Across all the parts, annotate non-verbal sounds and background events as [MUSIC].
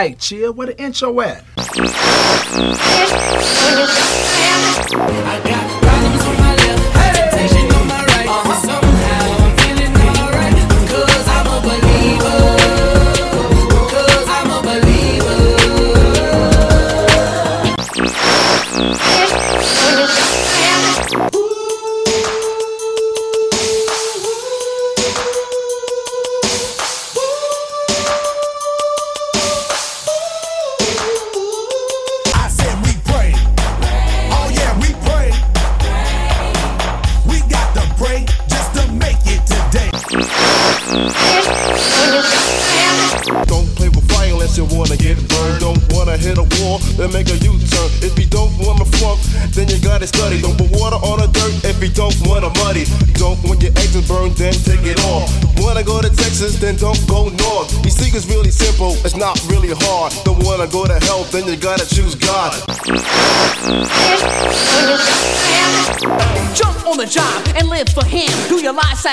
Hey, chill, where the intro at? I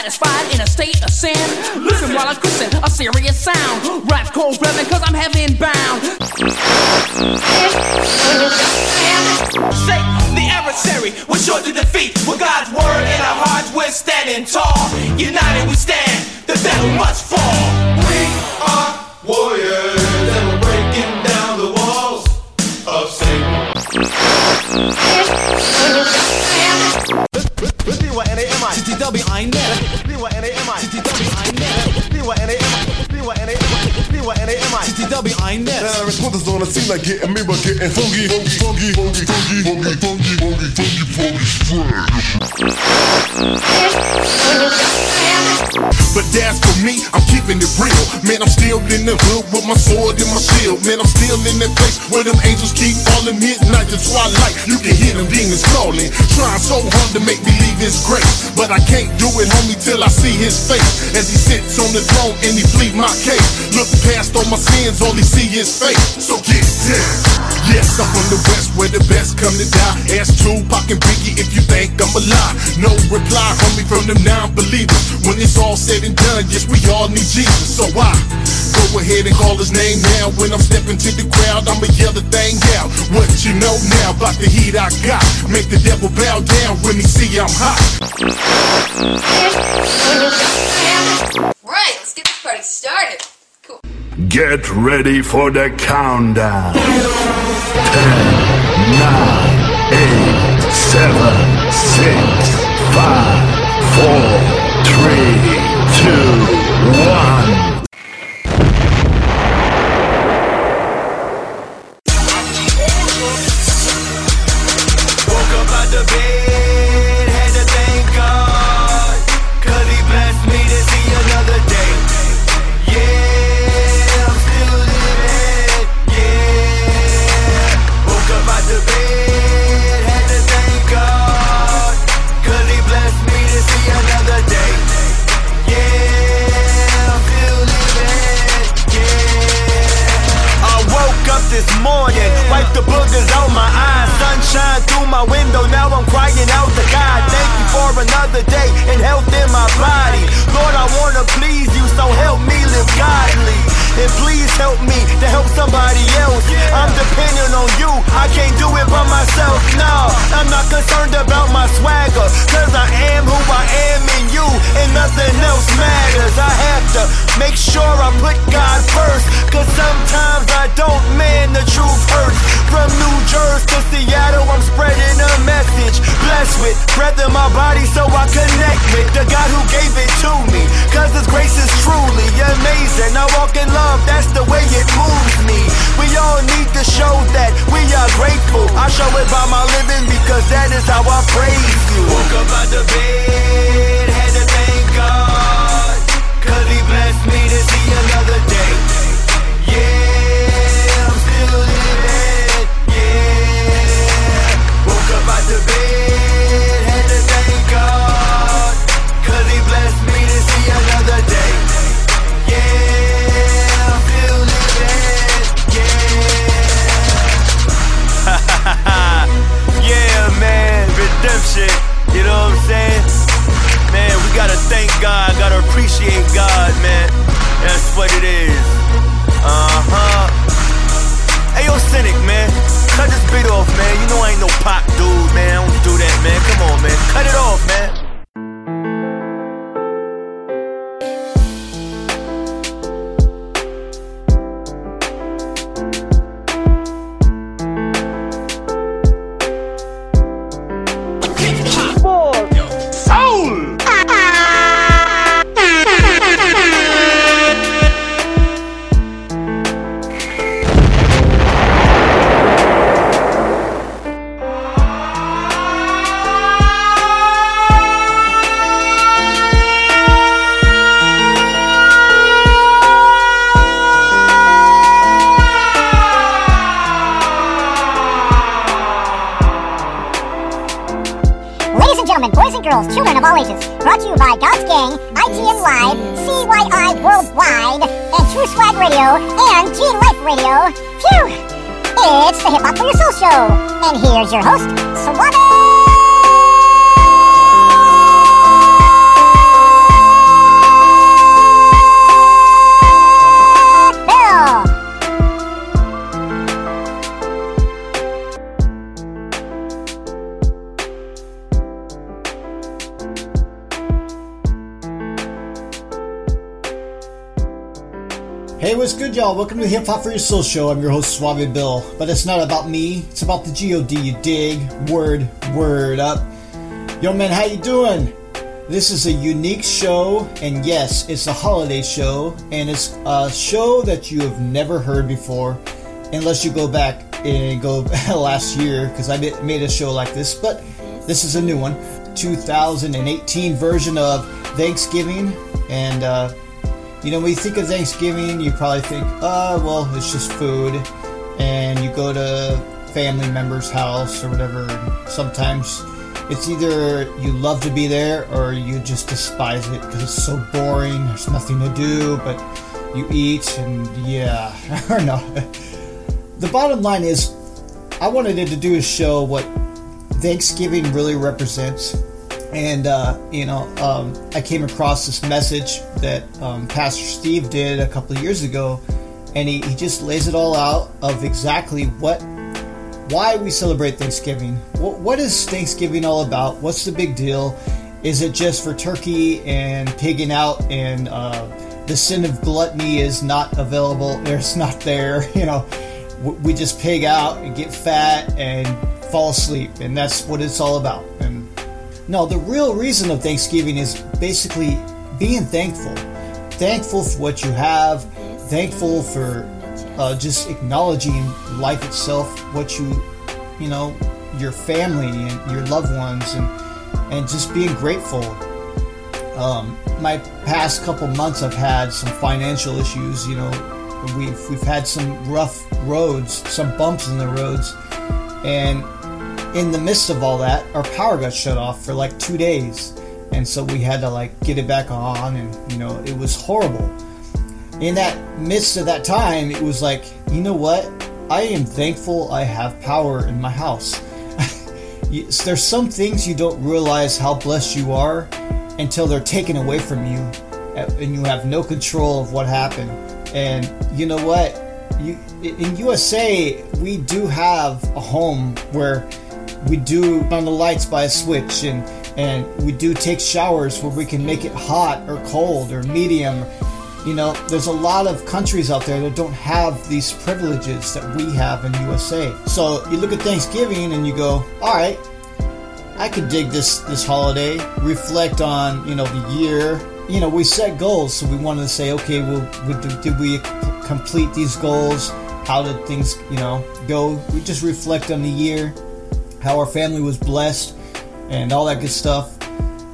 satisfied in a state of sin? Listen while I christen a serious sound. Rap cold reverend cause I'm heaven bound. Shake the adversary, we're sure to defeat. With God's word in our hearts, we're standing tall. United we stand, on the like getting getting funky, funky, funky, funky, funky, funky, funky, funky, funky, funky, But that's for me, I'm keeping it real. Man, I'm still in the hood with my sword and my shield. Man, I'm still in that place where them angels keep falling midnight to twilight. You can trying so hard to make me leave his grace. But I can't do it, homie, till I see his face. As he sits on the throne and he plead my case. Look past all my sins, all he see is face. So get down. Yes, I'm from the west where the best come to die. Ask Tupac and Biggie if you think I'm a lie. No reply, homie, from them non-believers. When it's all said and done, yes, we all need Jesus. So I go ahead and call his name now. When I'm stepping to the crowd, I'ma yell the thing out. What you know now about the heat I got? Make the devil bow down when he see I'm hot. Right, let's get this party started. Cool. Get ready for the countdown. 10, 9, 8, 7, 6, 5, 4, 3, 2, 1. Hop for Your Soul Show. I'm your host, Suave Bill. But it's not about me. It's about the God. You dig? Word, word up. Yo, man, how you doing? This is a unique show, and yes, it's a holiday show, and it's a show that you have never heard before, unless you go back and go [LAUGHS] last year, because I made a show like this. But this is a new one, 2018 version of Thanksgiving, and uh, you know, when you think of Thanksgiving, you probably think, oh, well, it's just food. And you go to family member's house or whatever. Sometimes it's either you love to be there or you just despise it because it's so boring. There's nothing to do, but you eat and yeah, [LAUGHS] or no. The bottom line is, I wanted to do a show what Thanksgiving really represents and uh, you know um, i came across this message that um, pastor steve did a couple of years ago and he, he just lays it all out of exactly what why we celebrate thanksgiving. What, what is thanksgiving all about? What's the big deal? Is it just for turkey and pigging out and uh, the sin of gluttony is not available [LAUGHS] it's not there [LAUGHS] you know? We just pig out and get fat and fall asleep and that's what it's all about no, the real reason of Thanksgiving is basically being thankful. Thankful for what you have, thankful for uh, just acknowledging life itself, what you, you know, your family and your loved ones, and and just being grateful. Um, my past couple months, I've had some financial issues. You know, we've we've had some rough roads, some bumps in the roads, and in the midst of all that, our power got shut off for like two days, and so we had to like get it back on, and you know it was horrible. In that midst of that time, it was like, you know what? I am thankful I have power in my house. [LAUGHS] There's some things you don't realize how blessed you are until they're taken away from you, and you have no control of what happened. And you know what? You, in USA, we do have a home where we do on the lights by a switch and and we do take showers where we can make it hot or cold or medium. You know there's a lot of countries out there that don't have these privileges that we have in usa so you look at thanksgiving and you go all right i could dig this this holiday reflect on you know the year. You know we set goals so we wanted to say okay well we- did we complete these goals? How did things you know go? We just reflect on the year how our family was blessed and all that good stuff.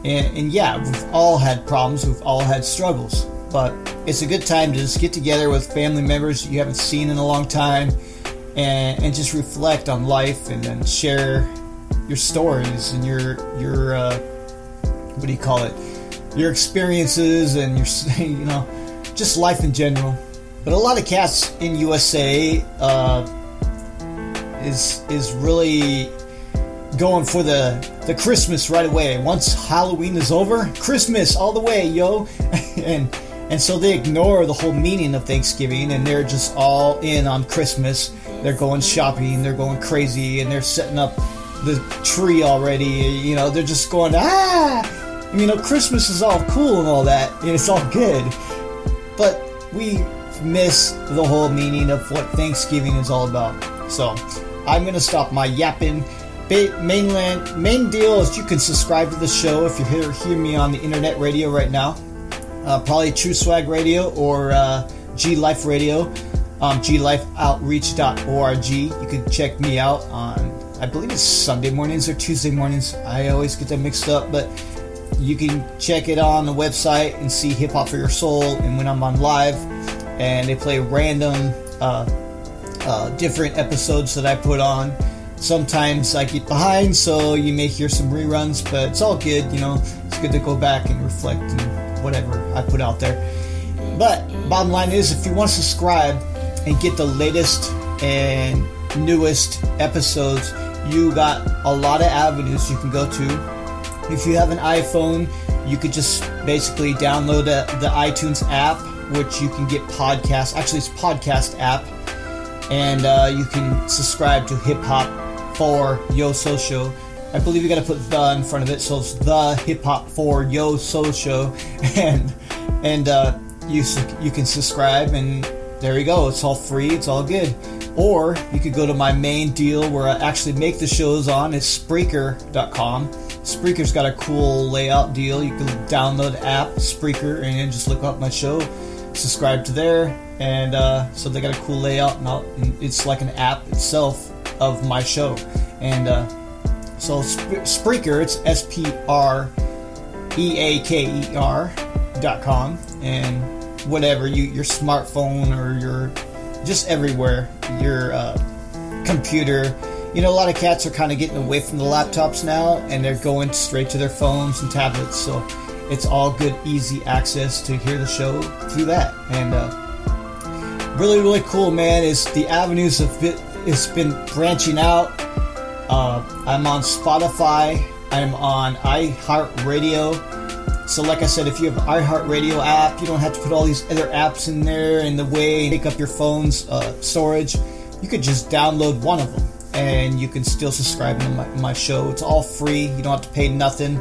And, and yeah, we've all had problems, we've all had struggles, but it's a good time to just get together with family members you haven't seen in a long time and, and just reflect on life and then share your stories and your, your uh, what do you call it? Your experiences and your, [LAUGHS] you know, just life in general. But a lot of cats in USA uh, is is really going for the the Christmas right away. Once Halloween is over, Christmas all the way, yo. [LAUGHS] and and so they ignore the whole meaning of Thanksgiving and they're just all in on Christmas. They're going shopping, they're going crazy, and they're setting up the tree already. You know, they're just going ah. You know, Christmas is all cool and all that, and it's all good. But we miss the whole meaning of what Thanksgiving is all about. So I'm gonna stop my yapping. Mainland main deal is you can subscribe to the show if you hear, hear me on the internet radio right now. Uh, probably True Swag Radio or uh, G Life Radio, um, glifeoutreach.org. You can check me out on, I believe it's Sunday mornings or Tuesday mornings. I always get them mixed up, but you can check it on the website and see Hip Hop for Your Soul. And when I'm on live, and they play random, uh, uh, different episodes that I put on. Sometimes I get behind, so you may hear some reruns, but it's all good. You know, it's good to go back and reflect and whatever I put out there. But bottom line is, if you want to subscribe and get the latest and newest episodes, you got a lot of avenues you can go to. If you have an iPhone, you could just basically download the, the iTunes app, which you can get podcast. Actually, it's podcast app, and uh, you can subscribe to Hip Hop for Yo Soul. I believe you got to put the in front of it, so it's the Hip Hop for Yo Soul, [LAUGHS] and and uh, you you can subscribe, and there you go. It's all free. It's all good. Or you could go to my main deal where I actually make the shows on. It's Spreaker.com. Spreaker's got a cool layout deal. You can download app Spreaker and just look up my show, subscribe to there, and uh, so they got a cool layout. And it's like an app itself of my show. And uh, so Sp- Spreaker, it's S P R E A K E R dot com, and whatever you your smartphone or your just everywhere your uh, computer. You know, a lot of cats are kind of getting away from the laptops now, and they're going straight to their phones and tablets. So it's all good, easy access to hear the show through that. And uh, really, really cool, man. Is the avenues of it? It's been branching out. Uh, I'm on Spotify. I'm on iHeartRadio. So, like I said, if you have iHeartRadio app, you don't have to put all these other apps in there in the way and take up your phone's uh, storage. You could just download one of them and you can still subscribe to my, my show. It's all free. You don't have to pay nothing.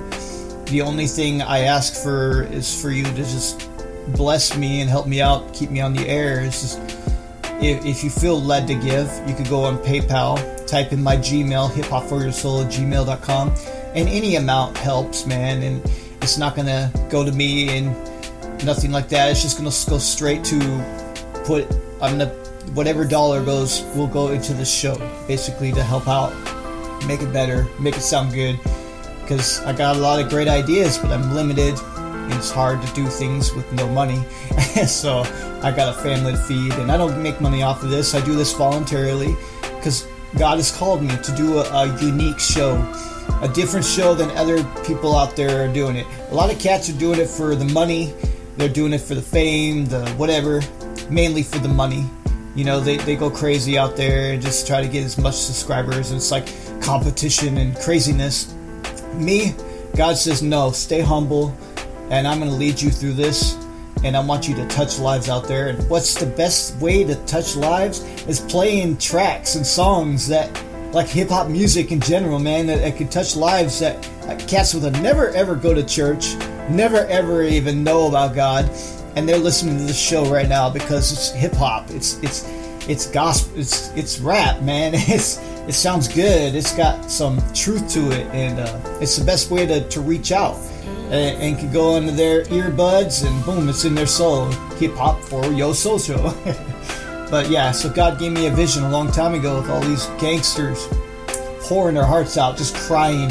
The only thing I ask for is for you to just bless me and help me out, keep me on the air. It's just if, if you feel led to give, you could go on PayPal, type in my Gmail, hiphopforyoursoul at gmail.com, and any amount helps, man. And it's not going to go to me and nothing like that. It's just going to go straight to put, I'm going to, whatever dollar goes, will go into the show, basically to help out, make it better, make it sound good. Because I got a lot of great ideas, but I'm limited it's hard to do things with no money. [LAUGHS] so I got a family to feed, and I don't make money off of this. I do this voluntarily because God has called me to do a, a, unique show, a different show than other people out there are doing it. A lot of cats are doing it for the money, they're doing it for the fame, the whatever, mainly for the money. You know, they, they go crazy out there and just try to get as much subscribers, and it's like competition and craziness. Me, God says, no, stay humble and I'm going to lead you through this. And I want you to touch lives out there. And what's the best way to touch lives is playing tracks and songs that, like hip hop music in general, man, that, that could touch lives that uh, cats would never ever go to church, never ever even know about God, and they're listening to this show right now because it's hip hop. It's it's it's gospel. It's it's rap, man. [LAUGHS] It's it sounds good. It's got some truth to it, and uh, it's the best way to, to reach out and, and can go into their earbuds and boom, it's in their soul. Hip hop for yo soul. [LAUGHS] but yeah, so God gave me a vision a long time ago with all these gangsters pouring their hearts out, just crying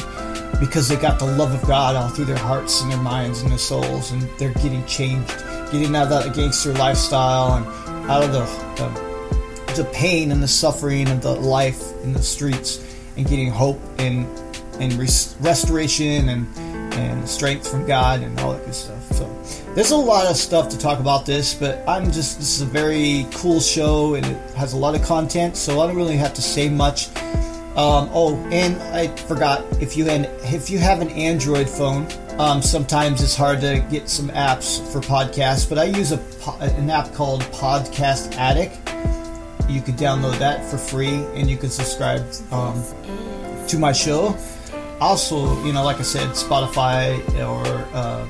because they got the love of God all through their hearts and their minds and their souls, and they're getting changed, getting out of that gangster lifestyle and out of the, the, the pain and the suffering of the life in the streets, and getting hope and and res- restoration and and strength from God and all that good stuff. So there's a lot of stuff to talk about this, but I'm just this is a very cool show and it has a lot of content, so I don't really have to say much. Um, oh, and I forgot if you had, if you have an Android phone, um, sometimes it's hard to get some apps for podcasts, but I use a an app called Podcast Addict. You can download that for free, and you can subscribe um, to my show also, you know, like I said, Spotify or uh,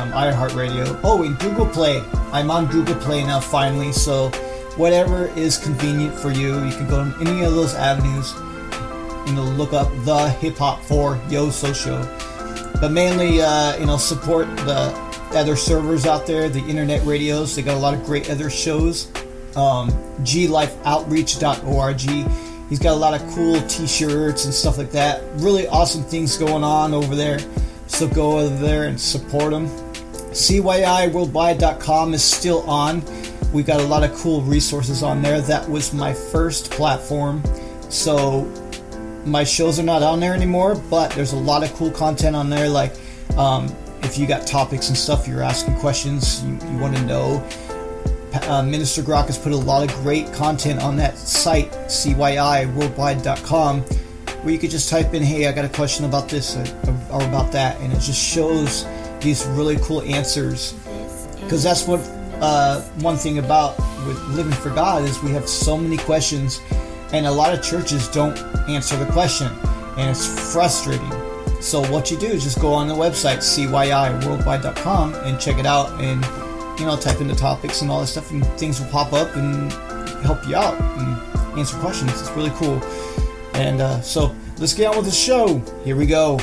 um, iHeartRadio. Oh, and Google Play. I'm on Google Play now, finally. So, whatever is convenient for you, you can go to any of those avenues and look up the Hip Hop for Yo Soul. But mainly, uh, you know, support the other servers out there, the internet radios. They got a lot of great other shows. Um, glifeoutreach.org He's got a lot of cool t-shirts and stuff like that. Really awesome things going on over there. So go over there and support him. CYIworldwide.com is still on. We got a lot of cool resources on there. That was my first platform. So my shows are not on there anymore, but there's a lot of cool content on there. Like, um, if you got topics and stuff, you're asking questions, you, you want to know. Uh, Minister Grok has put a lot of great content on that site, cyiworldwide.com, where you could just type in, hey, I got a question about this or, or about that, and it just shows these really cool answers. Because that's what uh, one thing about with living for God is we have so many questions, and a lot of churches don't answer the question, and it's frustrating. So what you do is just go on the website cyiworldwide.com and check it out, and you know type in the topics and all that stuff, and things will pop up and help you out and answer questions. It's really cool. And uh, so let's get on with the show. Here we go.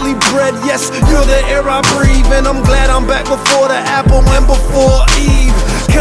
Daily bread, yes, you're the air I breathe. And I'm glad I'm back before the apple and before Eve.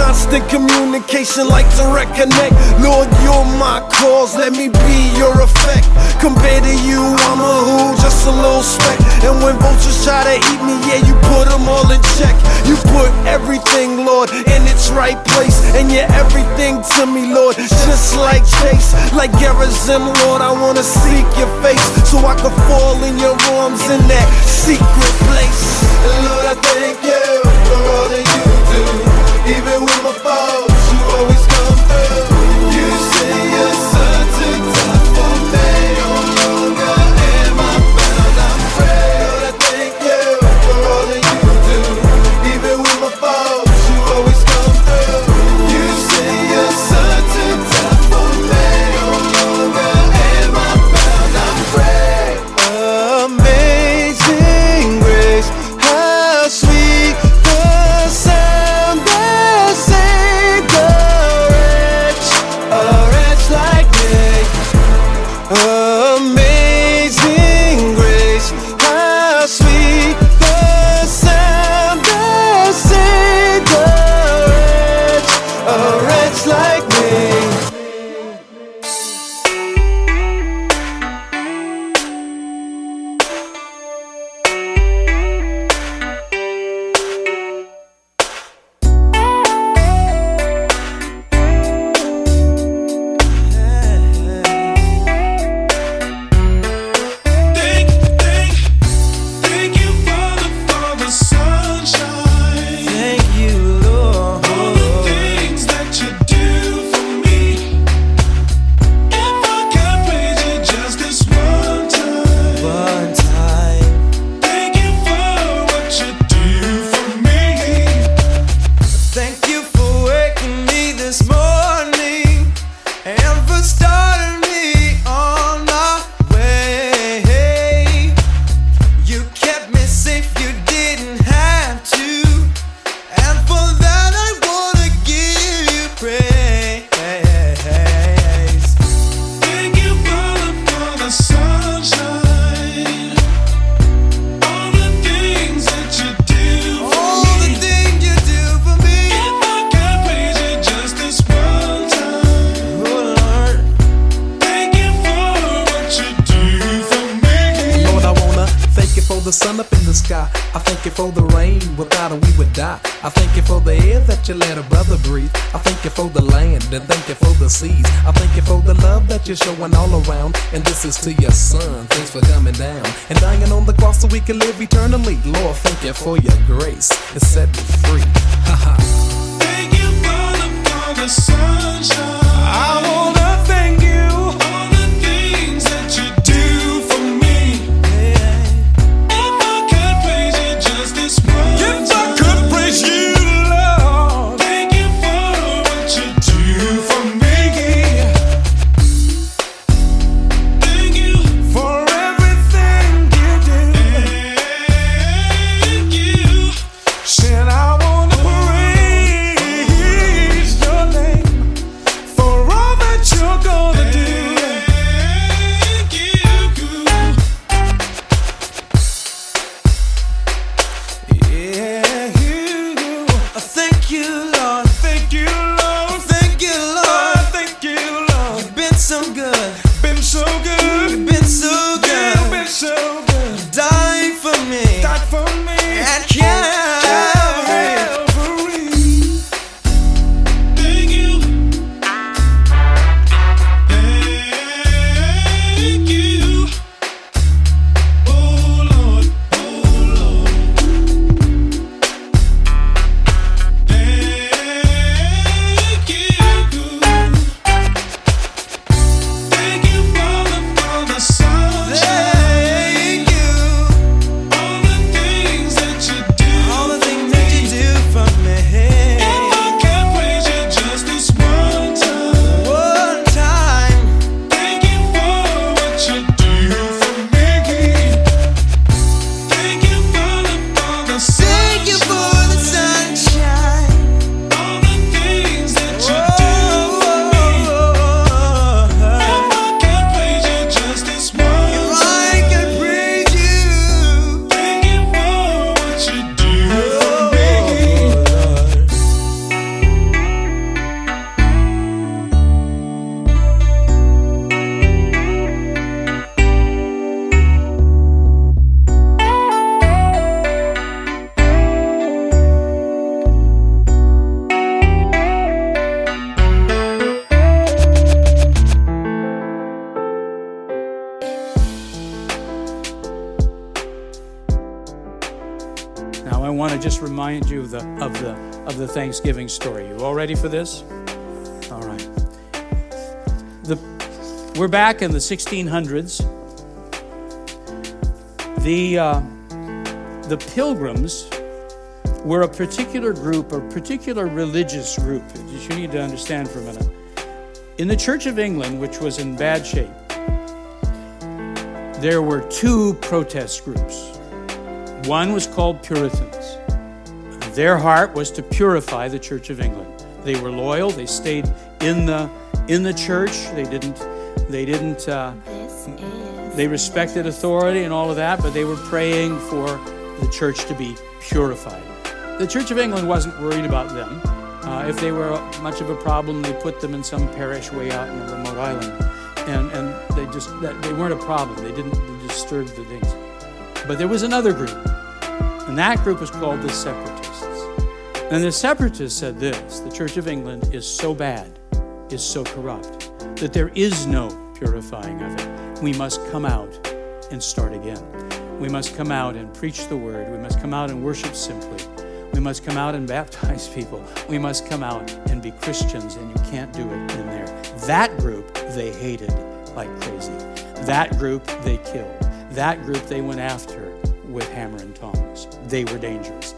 Constant communication like to reconnect. Lord, you're my cause, let me be your effect. Compared to you, I'm a who, just a little speck. And when vultures try to eat me, yeah, you put them all in check. You put everything, Lord, in its right place. And you're everything to me, Lord, just like Chase. Like Gerizim, Lord, I wanna seek your face so I can fall in your arms in that secret place. And Lord, I thank you for all that you. Even with my faults, eternally. Lord, thank you for your grace. and set me free. Ha [LAUGHS] ha. Thank you, for the sunshine. I wanna the 1600s. The uh, the Pilgrims were a particular group, a particular religious group. that You need to understand for a minute. In the Church of England, which was in bad shape, there were two protest groups. One was called Puritans. Their heart was to purify the Church of England. They were loyal. They stayed in the in the church. They didn't they didn't uh, they respected authority and all of that, but they were praying for the church to be purified. The Church of England wasn't worried about them. Uh, if they were much of a problem, they put them in some parish way out in a remote island, and and they just that, they weren't a problem. They didn't disturb the things. But there was another group, and that group was called the Separatists. And the Separatists said this the Church of England is so bad, is so corrupt, that there is no purifying of it. We must come out and start again. We must come out and preach the word. We must come out and worship simply. We must come out and [LAUGHS] baptize people. We must come out and be Christians, and you can't do it in there. That group they hated like crazy. That group they killed. That group they went after with hammer and tongs. They were dangerous.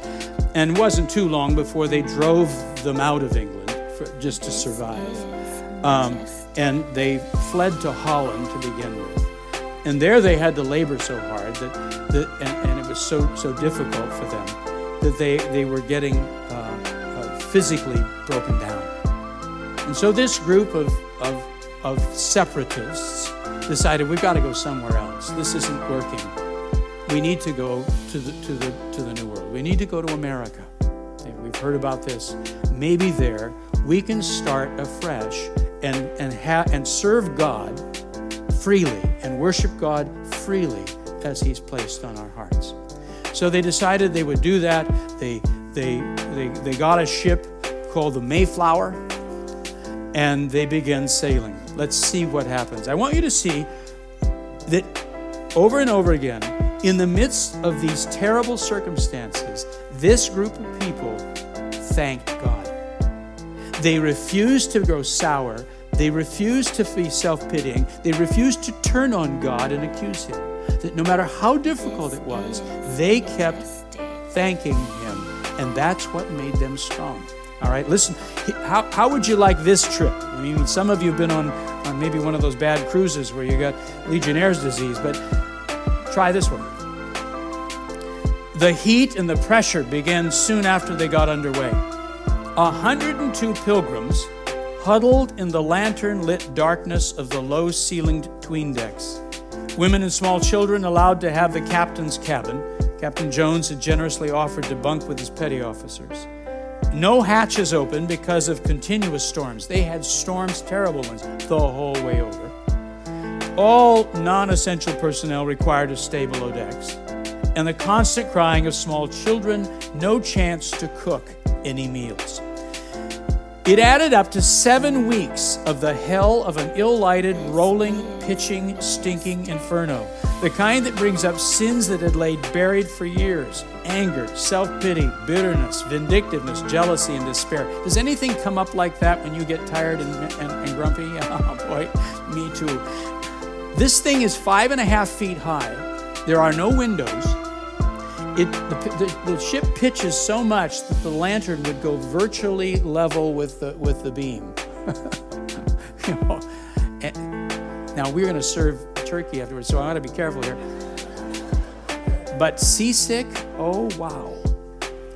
And it wasn't too long before they drove them out of England for, just to survive. Um, and they fled to Holland to begin with. And there they had to labor so hard that, that and, and it was so, so difficult for them that they, they were getting uh, uh, physically broken down. And so this group of, of, of separatists decided we've got to go somewhere else. This isn't working. We need to go to the, to the, to the New World. We need to go to America. We've heard about this. Maybe there we can start afresh and, and, ha- and serve God freely and worship God freely as He's placed on our hearts. So they decided they would do that. They, they, they, they got a ship called the Mayflower and they began sailing. Let's see what happens. I want you to see that over and over again, in the midst of these terrible circumstances, this group of people thanked God. They refused to grow sour. They refused to be self pitying. They refused to turn on God and accuse Him. That no matter how difficult it was, they kept thanking Him. And that's what made them strong. All right, listen, how, how would you like this trip? I mean, some of you have been on, on maybe one of those bad cruises where you got Legionnaire's disease, but try this one. The heat and the pressure began soon after they got underway. 102 pilgrims huddled in the lantern lit darkness of the low ceilinged tween decks. Women and small children allowed to have the captain's cabin. Captain Jones had generously offered to bunk with his petty officers. No hatches open because of continuous storms. They had storms, terrible ones, the whole way over. All non essential personnel required to stay below decks. And the constant crying of small children, no chance to cook any meals. It added up to seven weeks of the hell of an ill lighted, rolling, pitching, stinking inferno. The kind that brings up sins that had laid buried for years anger, self pity, bitterness, vindictiveness, jealousy, and despair. Does anything come up like that when you get tired and, and, and grumpy? [LAUGHS] Oh boy, me too. This thing is five and a half feet high. There are no windows. It, the, the, the ship pitches so much that the lantern would go virtually level with the, with the beam. [LAUGHS] You know, now we're going to serve turkey afterwards, so I got to be careful here. But seasick, oh wow.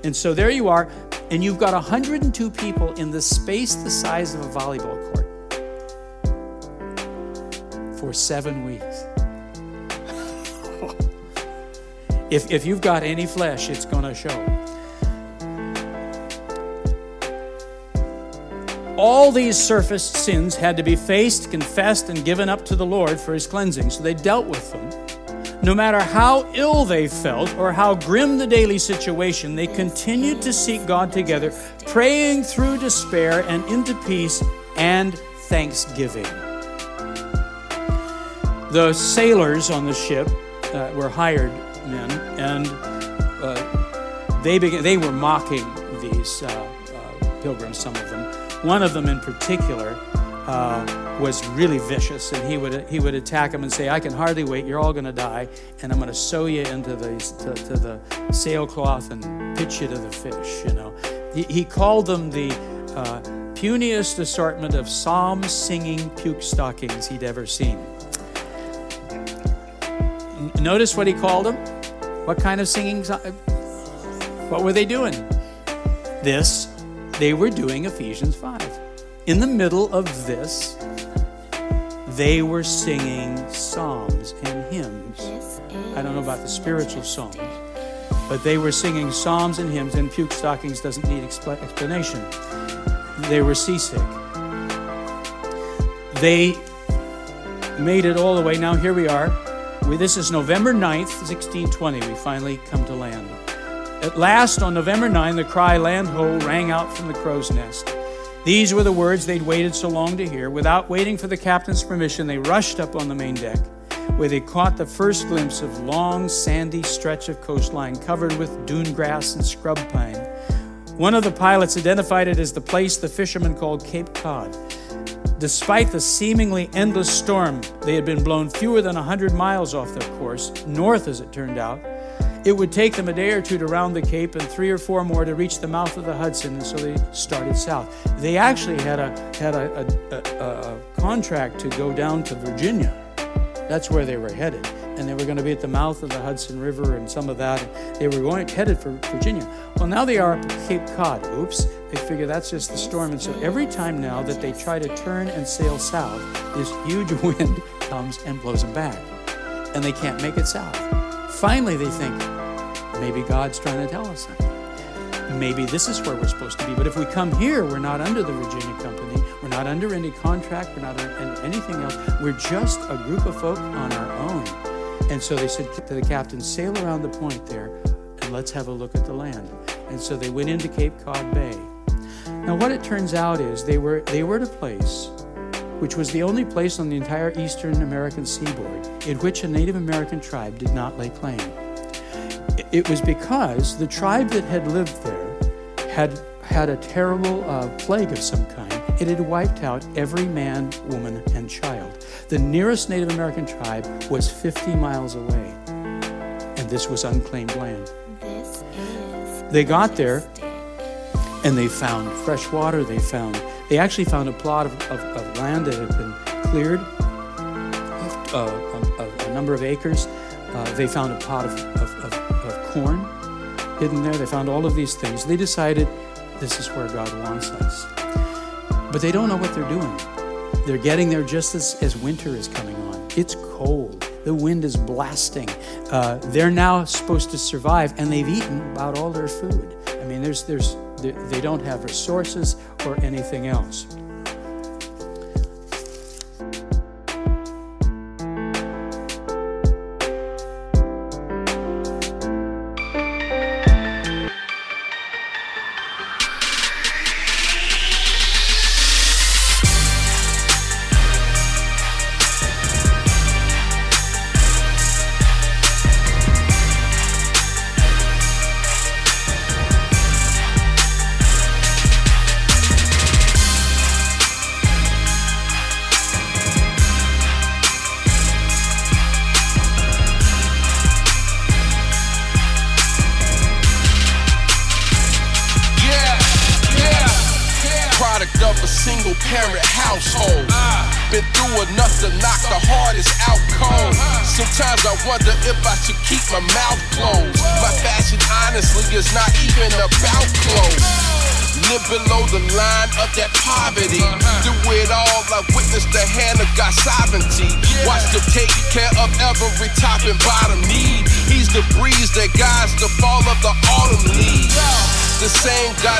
And so there you are, and you've got 102 people in the space the size of a volleyball court for seven weeks. If, if you've got any flesh, it's going to show. All these surface sins had to be faced, confessed, and given up to the Lord for his cleansing, so they dealt with them. No matter how ill they felt or how grim the daily situation, they continued to seek God together, praying through despair and into peace and thanksgiving. The sailors on the ship uh, were hired men, and uh, they began, they were mocking these uh, uh, pilgrims, some of them. One of them in particular uh, was really vicious, and he would he would attack them and say, "I can hardly wait. You're all going to die, and I'm going to sew you into the to, to the sailcloth and pitch you to the fish." You know, he, he called them the uh, puniest assortment of psalm singing puke stockings he'd ever seen. Notice what he called them. What kind of singing? What were they doing? This, they were doing Ephesians 5. In the middle of this, they were singing psalms and hymns. I don't know about the spiritual songs, but they were singing psalms and hymns, and puke stockings doesn't need expla- explanation. They were seasick. They made it all the way. Now, here we are. This is November 9th, 1620. We finally come to land. At last, on November 9, the cry land ho rang out from the crow's nest. These were the words they'd waited so long to hear. Without waiting for the captain's permission, they rushed up on the main deck, where they caught the first glimpse of long, sandy stretch of coastline covered with dune grass and scrub pine. One of the pilots identified it as the place the fishermen called Cape Cod. Despite the seemingly endless storm, they had been blown fewer than 100 miles off their course, north as it turned out. It would take them a day or two to round the Cape and three or four more to reach the mouth of the Hudson, and so they started south. They actually had a, had a, a, a, a contract to go down to Virginia. That's where they were headed. And they were going to be at the mouth of the Hudson River and some of that. They were going headed for Virginia. Well, now they are at Cape Cod. Oops. They figure that's just the storm. And so every time now that they try to turn and sail south, this huge [LAUGHS] wind comes and blows them back. And they can't make it south. Finally, they think, maybe God's trying to tell us something. Maybe this is where we're supposed to be. But if we come here, we're not under the Virginia Company. We're not under any contract. We're not under anything else. We're just a group of folk on our own. And so they said to the captain, sail around the point there and let's have a look at the land. And so they went into Cape Cod Bay. Now, what it turns out is they were, they were at a place which was the only place on the entire eastern American seaboard in which a Native American tribe did not lay claim. It was because the tribe that had lived there had had a terrible uh, plague of some kind. It had wiped out every man, woman, and child. The nearest Native American tribe was 50 miles away, and this was unclaimed land. They got there and they found fresh water. They found, they actually found a plot of, of, of land that had been cleared, uh, a, a, number of acres. Uh, they found a pot of, of, of, of corn hidden there. They found all of these things. They decided this is where God wants us. But they don't know what they're doing. They're getting there just as, as winter is coming on. It's cold. The wind is blasting. Uh, they're now supposed to survive, and they've eaten about all their food. I mean, there's, there's, they they don't have resources or anything else.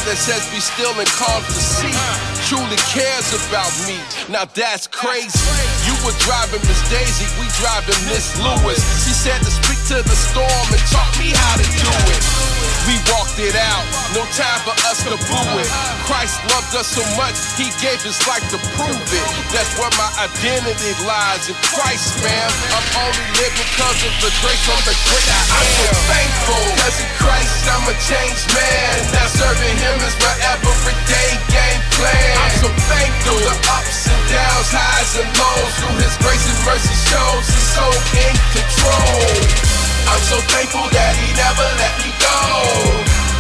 That says be still and calm the sea truly cares about me. Now that's crazy. You were driving Miss Daisy, we driving Miss Lewis. She said to speak to the storm and taught me how to do it. We walked it out, no time for us to boo it. Christ loved us so much, he gave his life to prove it. That's where my identity lies in Christ, fam. I'm only living because of the grace from the great I am. I'm so thankful, cause in Christ I'm a changed man. Now serving him is my everyday game plan. I'm so thankful, the ups and downs, highs and lows. Through his grace and mercy shows he's so in control. I'm so thankful that he never let me go.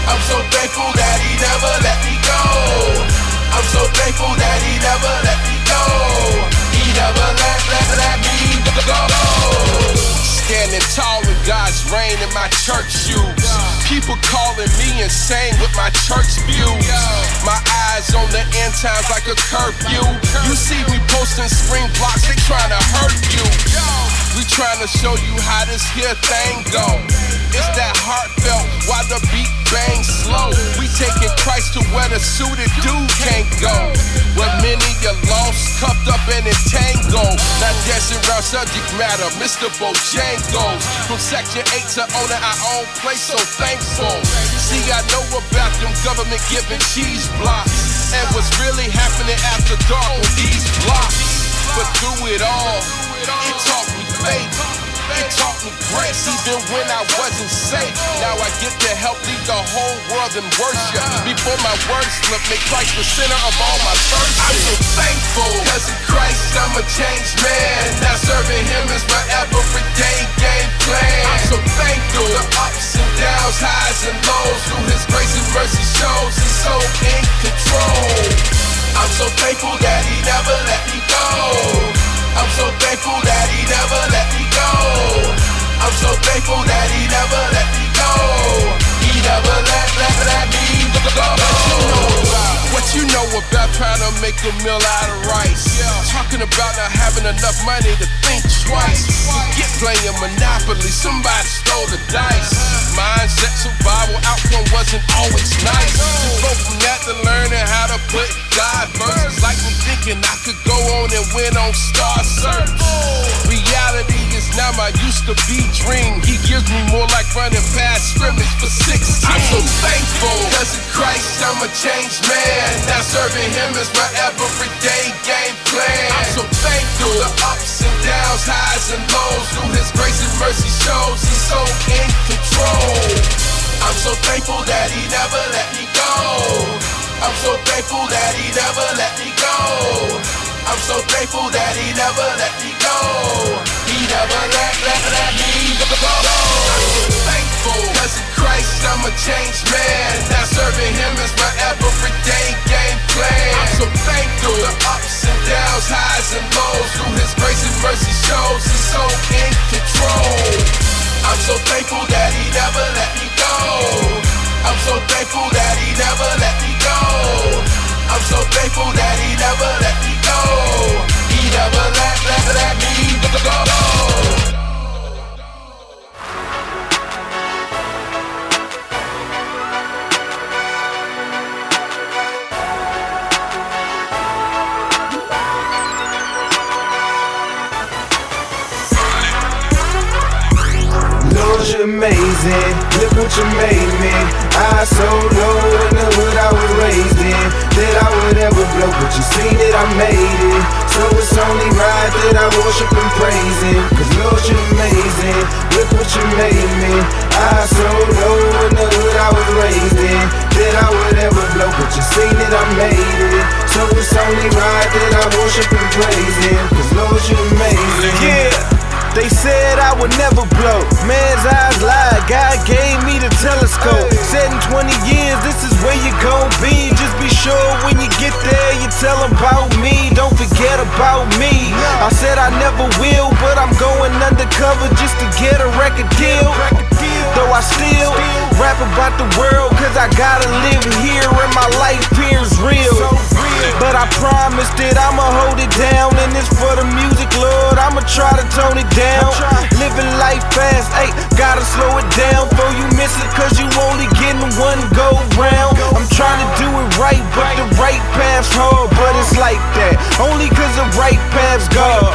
I'm so thankful that he never let me go. I'm so thankful that he never let me go. He never let, let, let me go. Standing tall in God's reign in my church shoes. People calling me insane with my church views. My eyes on the end times like a curfew. You see me posting spring blocks, they trying to hurt you. We trying to show you how this here thing go. It's that heartfelt while the beat bang slow. We taking Christ to where the suited dude can't go. Where many are lost, cuffed up and entangled. Not dancing around subject matter, Mr. Bojangles. From section 8 to owning our own place, so thankful. See, I know about them government giving cheese blocks. And what's really happening after dark on these blocks. But through it all, taught me faith. It taught me grace even when I wasn't safe. Now I get to help lead the whole world in worship. Before my words slip, make Christ the center of all my thirst. I'm so thankful, cause in Christ I'm a changed man. Now serving him is my everyday game plan. I'm so thankful, the ups and downs, highs and lows. Through his grace and mercy shows he's so in control. I'm so thankful that he never let me go. I'm so thankful that he never let me go. I'm so thankful that he never let me go. He never let, let, let me go. What you know about trying to make a meal out of rice? Yeah. Talking about not having enough money to think twice. Forget playing Monopoly, somebody stole the dice. Mindset survival outcome wasn't always nice. To go from that to learning how to put God first. Like me thinking I could go on and win on Star Search. Reality is now my used to be Dream. He gives me more like running past scrimmage for 16. I'm so thankful, cause in Christ I'm a changed man. Now serving him is my everyday game plan. I'm so thankful, the ups and downs, highs and lows. Through his grace and mercy shows, he's so in control. I'm so thankful that he never let me go. I'm so thankful that he never let me go. I'm so thankful that he never let me go. He never let, let, let me go. I'm so thankful, I'm a changed man. Now serving him is my everyday game plan. I'm so thankful, the ups and downs, highs and lows. Through his grace and mercy shows, he's so in control. I'm so thankful that he never let me go. I'm so thankful that he never let me go. I'm so thankful that he never let me go. He never let, let, let me go. Amazing. Look what you made me. I so low in the hood I was raised in. That I would ever blow, but you seen that I made it. So it's only right that I worship and praise him. Cause Lord, you're amazing. Look what you made me. I so low in the hood I was raised in. That I would ever blow, but you seen that I made it. So it's only right that I worship and praise him. Cause Lord, you're amazing. Yeah. They said I would never blow. Man's eyes lied. God gave me the telescope. Said in 20 years, this is where you gon' be. Just be sure when you get there, you tell about me. Don't forget about me. I said I never will, but I'm going undercover just to get a record deal. Though I still rap about the world, cause I gotta live here and my life here's real. But I promise that I'ma hold it down, and it's for the music, Lord. I'ma try to tone it down. Living life fast, ayy, gotta slow it down. For you miss it, cause you only getting one go round. I'm trying to do it right, but the right path's hard, but it's like that. Only cause the right path's God.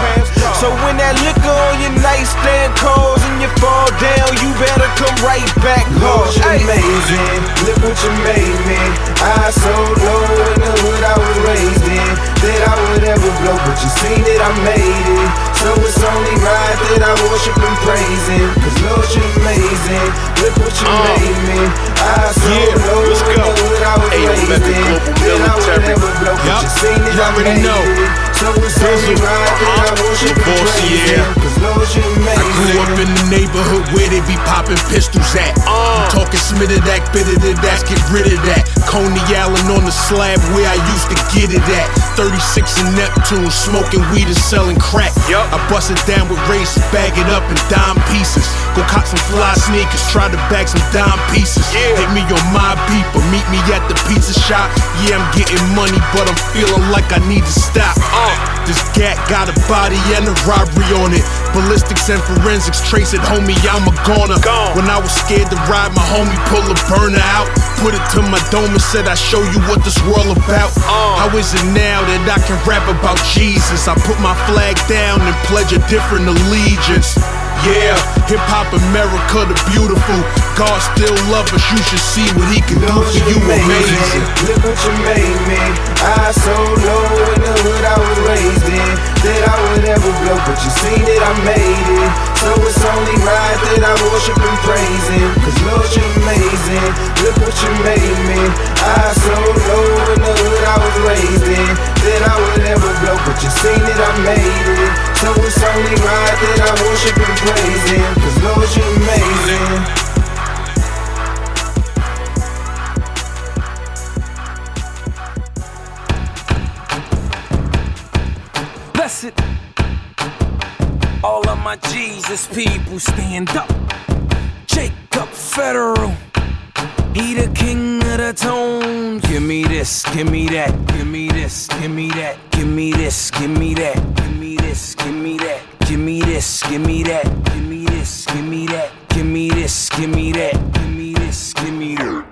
So when that liquor on your nightstand calls and you fall down, you better come right back Lord, hard. you're amazing. Look what you made me. I so low in the hood I was raised in. That I would ever blow, but you seen it, I made it. So it's only right that I worship and praise him. Cause Lord, you're amazing. Look what you oh. made me. I so Yeah, low in the hood I was Hey, raised Omega in. That I would ever blow, but you seen it, you I already made know. it. Know it's I know she can. Yeah him. Cause you're I grew up in the neighborhood where they be popping pistols at. I'm talking smitted that, bitted it, that's get rid of that. Coney Island on the slab where I used to get it at. 36 in Neptune, smoking weed and selling crack. I bust it down with race, bag it up in dime pieces. Go cop some fly sneakers, try to bag some dime pieces. Hit me on my people, meet me at the pizza shop. Yeah, I'm getting money, but I'm feeling like I need to stop. Uh, this gat got a body and a robbery on it. Ballistics and forensics trace it, homie. I'm a goner. When I was scared to ride, my homie pull a burner out. Put it to my dome and said, I show you what this world about. Uh. How is it now that I can rap about Jesus? I put my flag down and pledge a different allegiance. Yeah, hip hop America the beautiful. God still love us. You should see what he can do Lord, for you. Amazing. Look what you made me. I so low in the hood I was raised in. That I would ever blow, but you seen it, I made it. So it's only right that I worship and praise him. Cause Lord, you're amazing. Look what you made me. I so low in the hood I was raised in. That I would ever blow, but you seen it, I made it. So it's only right that I worship and praise him. Cause Lord, you're amazing. Blessed. All of my Jesus people stand up. Jacob Federal. He the king of the tone. Give me this, give me that, give me this, give me that, give me this, give me that, give me this, give me that, give me this, give me that, give me this, give me that, give me this, give me that, give me this, give me that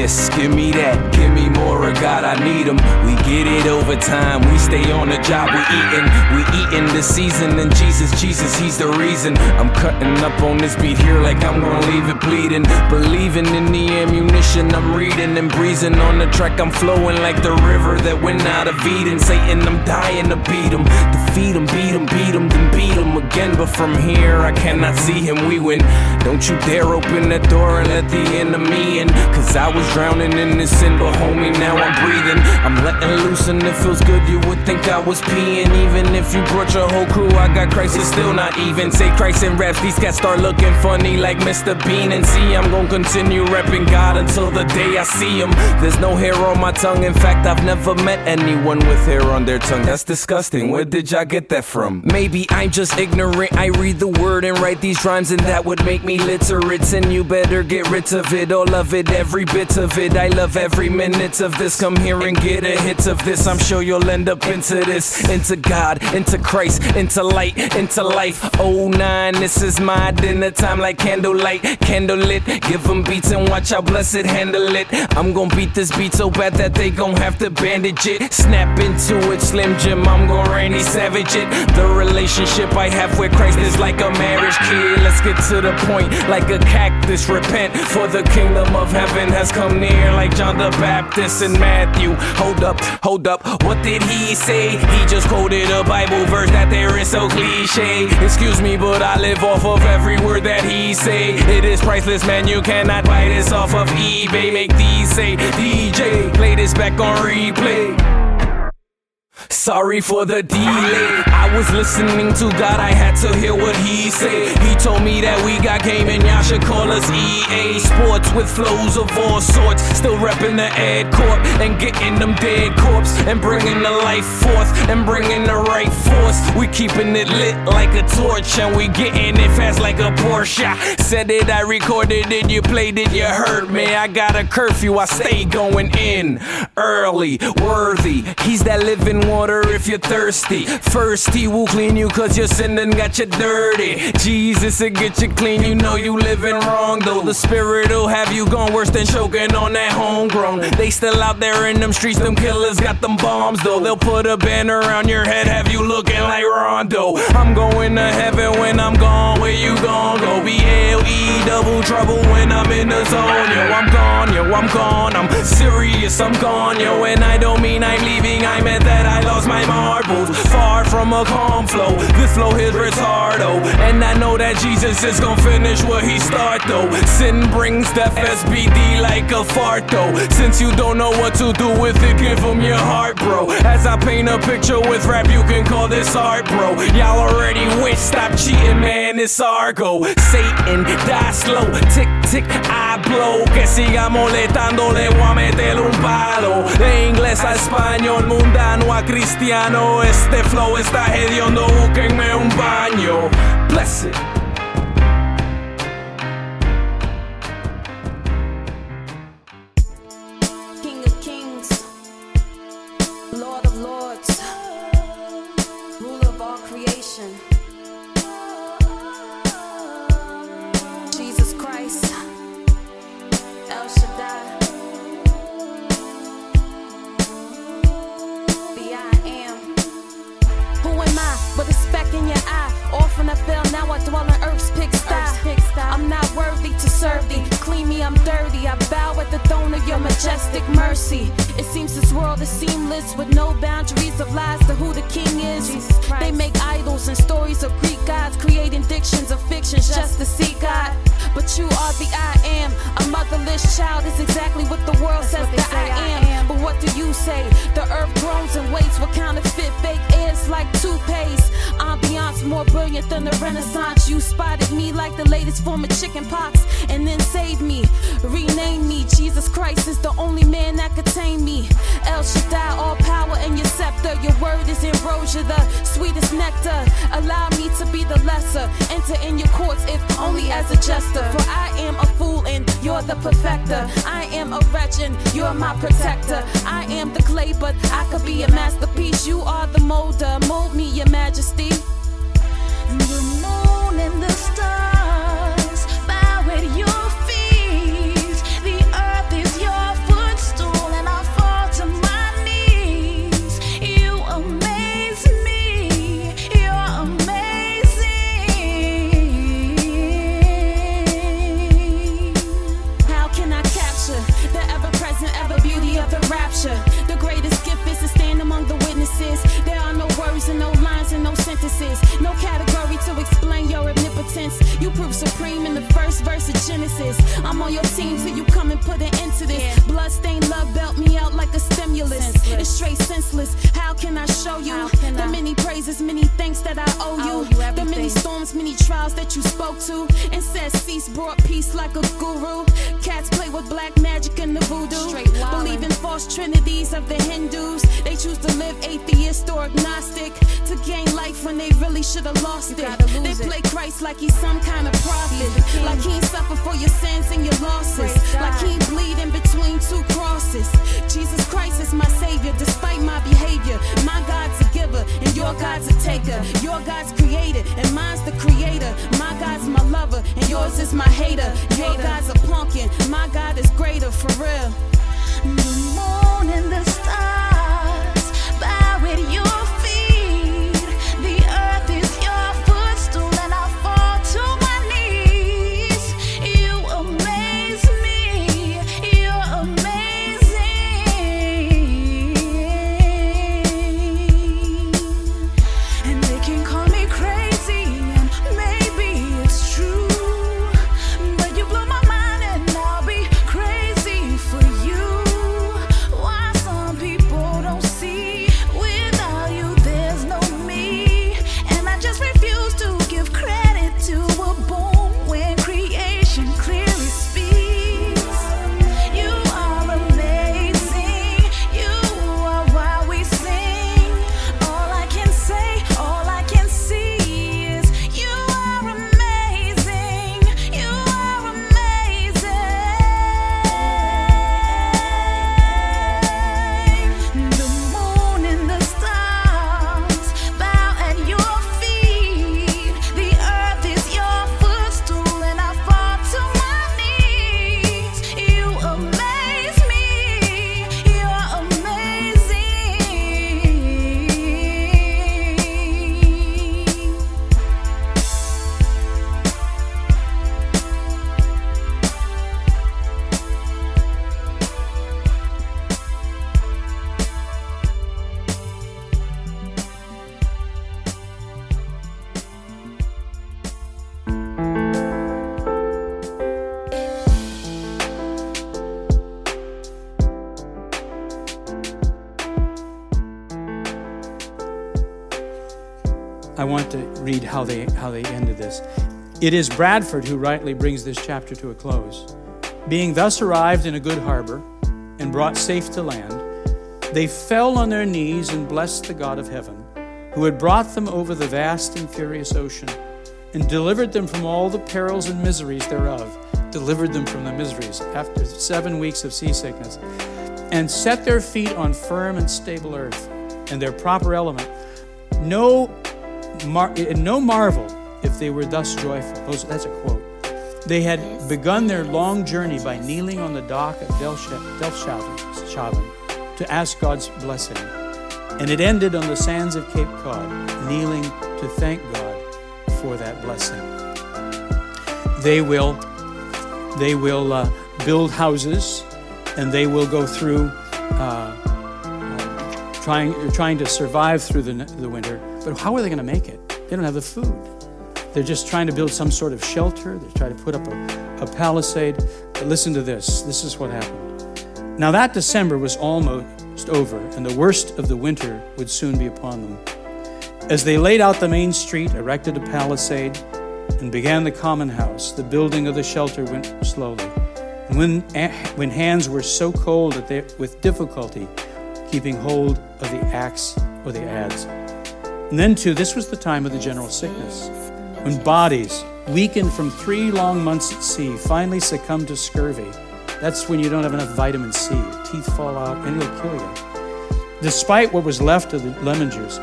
this, give me that, give me more of God, I need him. We get it over time. We stay on the job, we eating. We eating the season, and Jesus, Jesus, he's the reason. I'm cutting up on this beat here like I'm gonna leave it bleeding. Believing in the ammunition, I'm reading and breezing on the track. I'm flowing like the river that went out of Eden. Satan, I'm dying to beat him. Defeat him, beat him, beat him, then beat him again. But from here, I cannot see him. We win. Don't you dare open that door and let the enemy in. Cause I was drowning in this sin, but homie, now I'm breathing. I'm letting loose and it feels good. You would think I was peeing. Even if you brought your whole crew, I got Christ, it's still not even. Say Christ in raps, these cats start looking funny like Mr. Bean. And see, I'm gonna continue repping God until the day I see him. There's no hair on my tongue. In fact, I've never met anyone with hair on their tongue. That's disgusting. Where did y'all get that from? Maybe I'm just ignorant. I read the word and write these rhymes, and that would make me literate. And you better get rid of it, all of it, every bit of it. I love every minute of this. Come here and get a hit of this. I'm sure you'll end up into this, into God, into Christ, into light, into life. Oh nine, this is my dinner time like candlelight, candlelit. Give them beats and watch how blessed handle it. I'm gonna beat this beat so bad that they gon' have to bandage it. Snap into it, Slim Jim. I'm gonna Randy Savage it. The relationship I have with Christ is like a marriage kid. Let's get to the point, like a cactus. Repent, for the kingdom of heaven has come near, like John the Baptist and Matthew. Hold up, hold up. What did he say? He just quoted a Bible verse that there is so cliche. Excuse me, but I live off of every word that he say. It is priceless, man. You cannot buy this off of eBay. Make these say, DJ, play this back on replay. Sorry for the delay. I was listening to God, I had to hear what he said. He told me that we got game and y'all should call us EA Sports with flows of all sorts. Still repping the Ed Corp and getting them dead corpse and bringing the life forth and bringing the right force. We keeping it lit like a torch and we getting it fast like a Porsche. Said it, I recorded it, you played it, you heard me. I got a curfew, I stay going in early, worthy. He's that living water if you're thirsty. First, he will clean you cause your sin got you dirty. Jesus will get you clean, you know you living wrong though. The spirit will have you gone worse than choking on that homegrown. They still out there in them streets, them killers got them bombs though. They'll put a banner around your head, have you looking like Rondo. I'm going to heaven when I'm gone, where you gon' go? B L E double trouble when I'm in the zone. Yo, I'm gone, I'm gone. I'm serious, I'm gone, yo, and I don't mean I'm leaving. I meant that I lost my marbles. Far from a calm flow, this flow is retardo. And I know that Jesus is gonna finish what he start though. Sin brings death, SBD like a fart though. Since you don't know what to do with it, give him your heart, bro. As I paint a picture with rap, you can call this art, bro. Y'all already win, stop cheating, man, it's Argo. Satan, die slow, tick, tick, I blow. Que siga molestando, le voy a meter un palo. De inglés a español, mundano a cristiano. Este flow está hediondo, búsquenme un baño. Bless ambrosia, the sweetest nectar. Allow me to be the lesser. Enter in your courts if only as a jester. For I am a fool and you're the perfecter. I am a wretch and you're my protector. I am the clay, but I could be a masterpiece. You are the molder. Mold me, your majesty. The moon and the stars bow at your in the first verse of Genesis. I'm on your team till you come and put an end to this. Bloodstained love belt me out like a stimulus. It's straight senseless. How can I show you the many praises, many thanks that I owe you? the many storms, many trials that you spoke to and said cease, brought peace like a guru. Cats play with black magic and the voodoo. Believe in false trinities of the Hindus. They choose to live atheist or agnostic to gain life when they really should have lost it. They play Christ like he's some kind of prophet, like he ain't suffer for your sins and your losses, like he ain't bleed in between two crosses. Jesus Christ is my savior, despite my behavior. My God's a giver and your God's a taker. Your God's created and mine's the creator. My God's my lover and yours is my hater. Your God's a pumpkin, my God is greater for real. The moon and the stars how they how they ended this. It is Bradford who rightly brings this chapter to a close. Being thus arrived in a good harbor and brought safe to land, they fell on their knees and blessed the God of heaven, who had brought them over the vast and furious ocean, and delivered them from all the perils and miseries thereof, delivered them from the miseries after seven weeks of seasickness, and set their feet on firm and stable earth, and their proper element. No mar- and no marvel if they were thus joyful. Those- That's a quote. They had begun their long journey by kneeling on the dock of Delfshaven to ask God's blessing. And it ended on the sands of Cape Cod, kneeling to thank God for that blessing. They will, they will uh, build houses, and they will go through uh, trying, trying to survive through the, the winter. But how are they going to make it? They don't have the food. They're just trying to build some sort of shelter. They're trying to put up a, a palisade. But listen to this. This is what happened. Now, that December was almost over, and the worst of the winter would soon be upon them. As they laid out the main street, erected a palisade, and began the common house, the building of the shelter went slowly. And when, eh, when hands were so cold that they, with difficulty, keeping hold of the axe or the adze. And then, too, this was the time of the general sickness, when bodies, weakened from three long months at sea, finally succumb to scurvy. That's when you don't have enough vitamin C. Your teeth fall out and it'll kill you. Despite what was left of the lemon juice,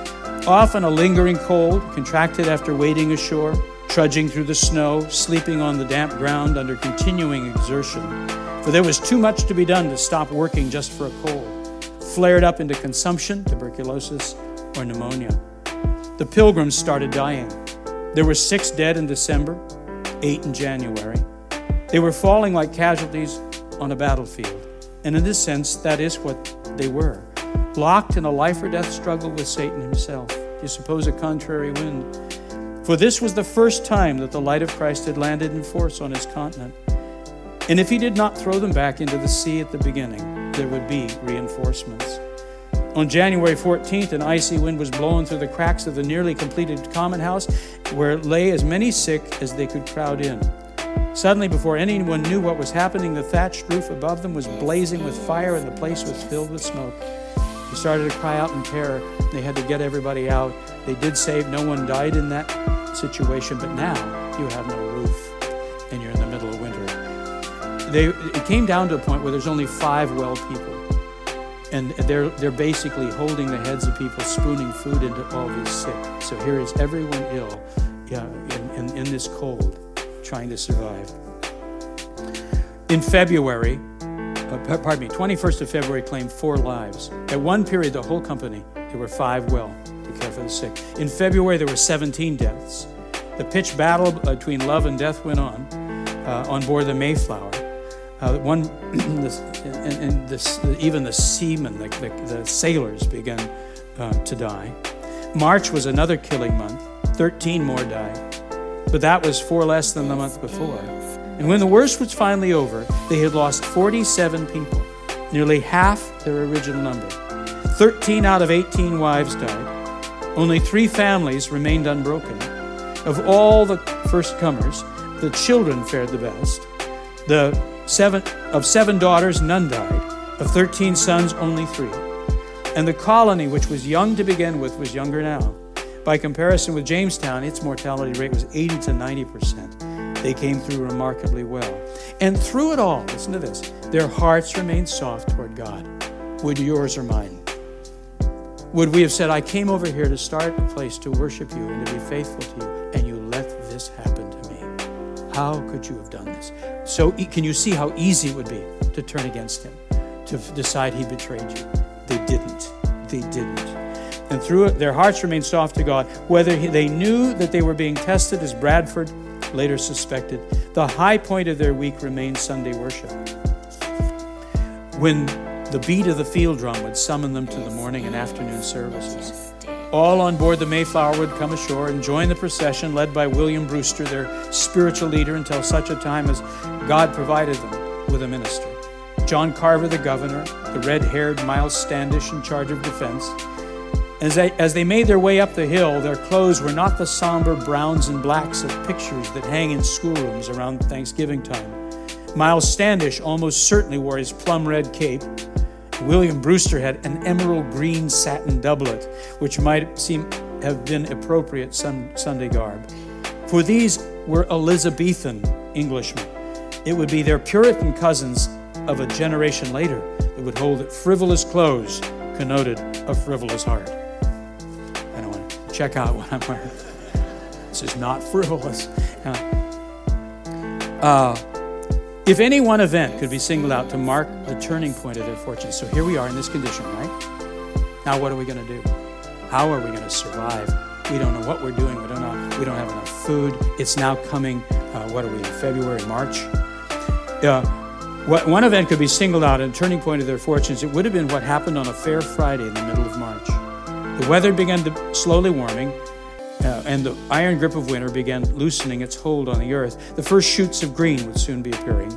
often a lingering cold, contracted after wading ashore, trudging through the snow, sleeping on the damp ground under continuing exertion. For there was too much to be done to stop working just for a cold. Flared up into consumption, tuberculosis, or pneumonia. The pilgrims started dying. There were six dead in December, eight in January. They were falling like casualties on a battlefield. And in this sense, that is what they were locked in a life or death struggle with Satan himself. You suppose a contrary wind? For this was the first time that the light of Christ had landed in force on his continent. And if he did not throw them back into the sea at the beginning, there would be reinforcements. On January 14th, an icy wind was blowing through the cracks of the nearly completed common house, where lay as many sick as they could crowd in. Suddenly, before anyone knew what was happening, the thatched roof above them was blazing with fire and the place was filled with smoke. They started to cry out in terror. They had to get everybody out. They did save, no one died in that situation, but now you have no roof and you're in the middle of winter. They, came down to a point where there's only five well people. And they're, they're basically holding the heads of people, spooning food into all these sick. So here is everyone ill yeah, in, in, in this cold, trying to survive. In February, uh, pardon me, 21st of February claimed four lives. At one period, the whole company, there were five well to care for the sick. In February, there were 17 deaths. The pitched battle between love and death went on uh, on board the Mayflower. Uh, one, [CLEARS THROAT] and, and this, even the seamen, the, the, the sailors began uh, to die. March was another killing month. 13 more died. But that was four less than the month before. And when the worst was finally over, they had lost 47 people, nearly half their original number. 13 out of 18 wives died. Only three families remained unbroken. Of all the first comers, the children fared the best. The seven of seven daughters, none died. Of 13 sons, only three. And the colony, which was young to begin with, was younger now. By comparison with Jamestown, its mortality rate was 80 to 90 percent. They came through remarkably well. And through it all, listen to this, their hearts remained soft toward God. Would yours or mine? Would we have said, I came over here to start a place to worship you and to be faithful to you, How could you have done this? So, can you see how easy it would be to turn against him, to decide he betrayed you? They didn't. They didn't. And through it, their hearts remained soft to God. Whether he- they knew that they were being tested, as Bradford later suspected, the high point of their week remained Sunday worship. When the beat of the field drum would summon them to the morning and afternoon services. All on board the Mayflower would come ashore and join the procession led by William Brewster, their spiritual leader, until such a time as God provided them with a minister. John Carver, the governor, the red haired Miles Standish in charge of defense. As they, as they made their way up the hill, their clothes were not the somber browns and blacks of pictures that hang in schoolrooms around Thanksgiving time. Miles Standish almost certainly wore his plum red cape. William Brewster had an emerald green satin doublet, which might seem have been appropriate sun, Sunday garb. For these were Elizabethan Englishmen. It would be their Puritan cousins of a generation later that would hold that frivolous clothes connoted a frivolous heart. I want to check out what I'm wearing. This is not frivolous. Uh, if any one event could be singled out to mark the turning point of their fortunes, so here we are in this condition, right? Now, what are we going to do? How are we going to survive? We don't know what we're doing. We don't know. We don't have enough food. It's now coming. Uh, what are we in February, March? Uh, what, one event could be singled out and turning point of their fortunes. It would have been what happened on a fair Friday in the middle of March. The weather began to slowly warming, and the iron grip of winter began loosening its hold on the earth. The first shoots of green would soon be appearing.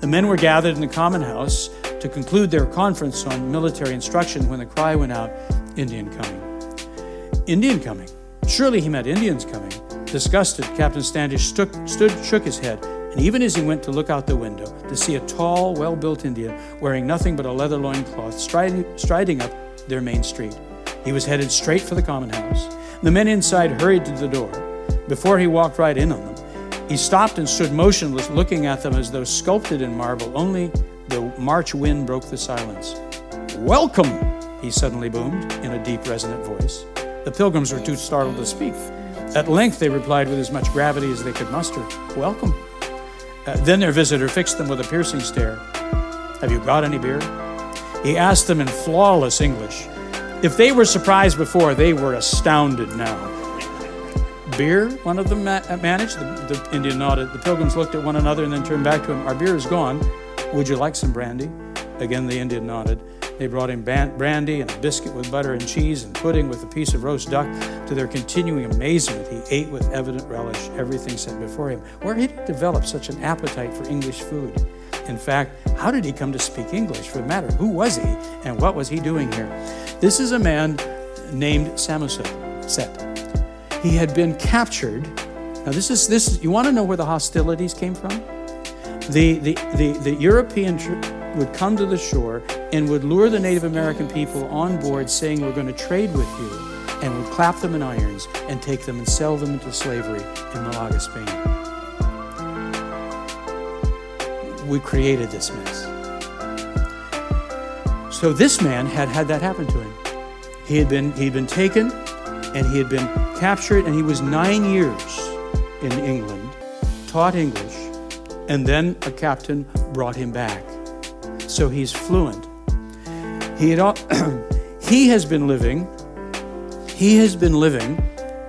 The men were gathered in the common house to conclude their conference on military instruction when the cry went out Indian coming. Indian coming. Surely he meant Indians coming. Disgusted, Captain Standish stood, stood, shook his head, and even as he went to look out the window to see a tall, well built Indian wearing nothing but a leather loincloth striding, striding up their main street, he was headed straight for the common house. The men inside hurried to the door. Before he walked right in on them, he stopped and stood motionless, looking at them as though sculpted in marble. Only the March wind broke the silence. Welcome, he suddenly boomed in a deep, resonant voice. The pilgrims were too startled to speak. At length, they replied with as much gravity as they could muster Welcome. Uh, then their visitor fixed them with a piercing stare. Have you got any beer? He asked them in flawless English. If they were surprised before, they were astounded now. Beer? One of them ma- managed. The, the Indian nodded. The pilgrims looked at one another and then turned back to him. Our beer is gone. Would you like some brandy? Again, the Indian nodded. They brought him brandy and a biscuit with butter and cheese and pudding with a piece of roast duck. To their continuing amazement, he ate with evident relish everything set before him. Where had he developed such an appetite for English food? In fact, how did he come to speak English? For the matter, who was he and what was he doing here? This is a man named Samoset. Set. He had been captured. Now, this is this. You want to know where the hostilities came from? The the the, the European would come to the shore and would lure the Native American people on board, saying, "We're going to trade with you," and would clap them in irons and take them and sell them into slavery in Malaga, Spain. We created this mess. So this man had had that happen to him. He had been he'd been taken and he had been captured and he was 9 years in England, taught English, and then a captain brought him back. So he's fluent. He had [CLEARS THROAT] he has been living he has been living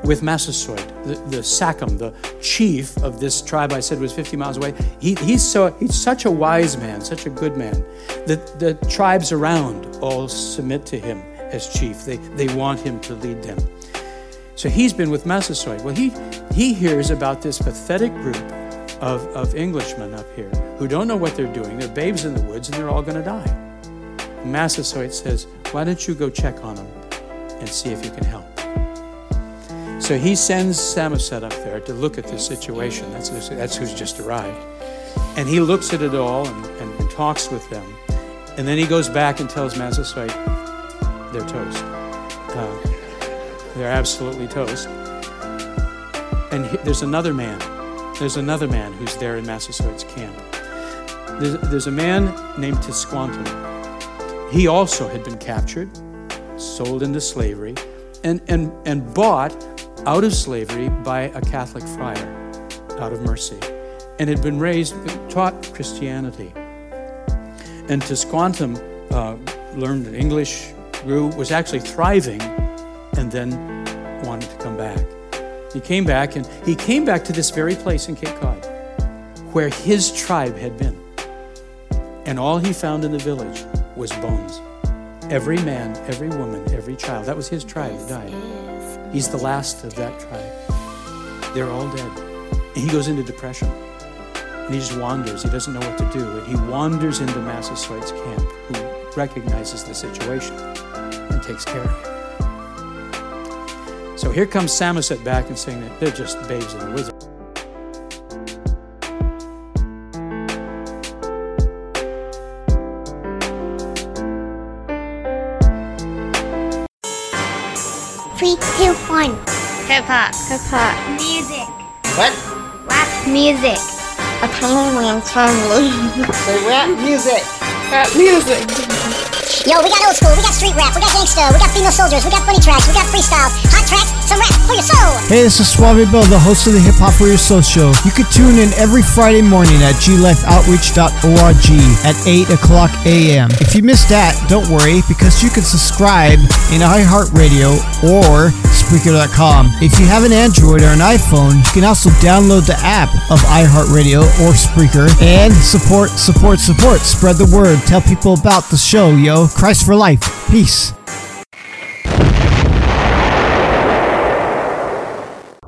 with Massasoit, the, the Sachem, the chief of this tribe I said was 50 miles away. He, he's, so, he's such a wise man, such a good man, that the tribes around all submit to him as chief. They, they want him to lead them. So he's been with Massasoit. Well, he, he hears about this pathetic group of, of Englishmen up here who don't know what they're doing. They're babes in the woods and they're all going to die. Massasoit says, Why don't you go check on them and see if you can help? So he sends Samoset up there to look at this situation. That's, that's who's just arrived. And he looks at it all and, and, and talks with them. And then he goes back and tells Massasoit, they're toast. Uh, they're absolutely toast. And he- there's another man. There's another man who's there in Massasoit's camp. There's, there's a man named Tisquantum. He also had been captured, sold into slavery, and, and, and bought out of slavery by a Catholic friar out of mercy, and had been raised, taught Christianity. And Tisquantum uh, learned English, grew, was actually thriving, and then wanted to come back. He came back, and he came back to this very place in Cape Cod, where his tribe had been. And all he found in the village was bones. Every man, every woman, every child. That was his tribe that died. He's the last of that tribe. They're all dead. And he goes into depression. And he just wanders. He doesn't know what to do. And he wanders into Massasoit's camp, who recognizes the situation and takes care of him. So here comes Samoset back and saying that they're just babes in the woods. Three, two, one. Hip hop. Hip hop. Music. What? Rap music. A tiny man's family. Say rap music. Rap music. Yo, we got old school, we got street rap, we got gangsta, we got female soldiers, we got funny tracks, we got freestyles, hot tracks, some rap for your soul. Hey, this is Suave Bill, the host of the Hip Hop for Your Soul Show. You can tune in every Friday morning at glifeoutreach.org at 8 o'clock a.m. If you missed that, don't worry, because you can subscribe in iHeartRadio or If you have an Android or an iPhone, you can also download the app of iHeartRadio or Spreaker and support, support, support. Spread the word. Tell people about the show, yo. Christ for life. Peace.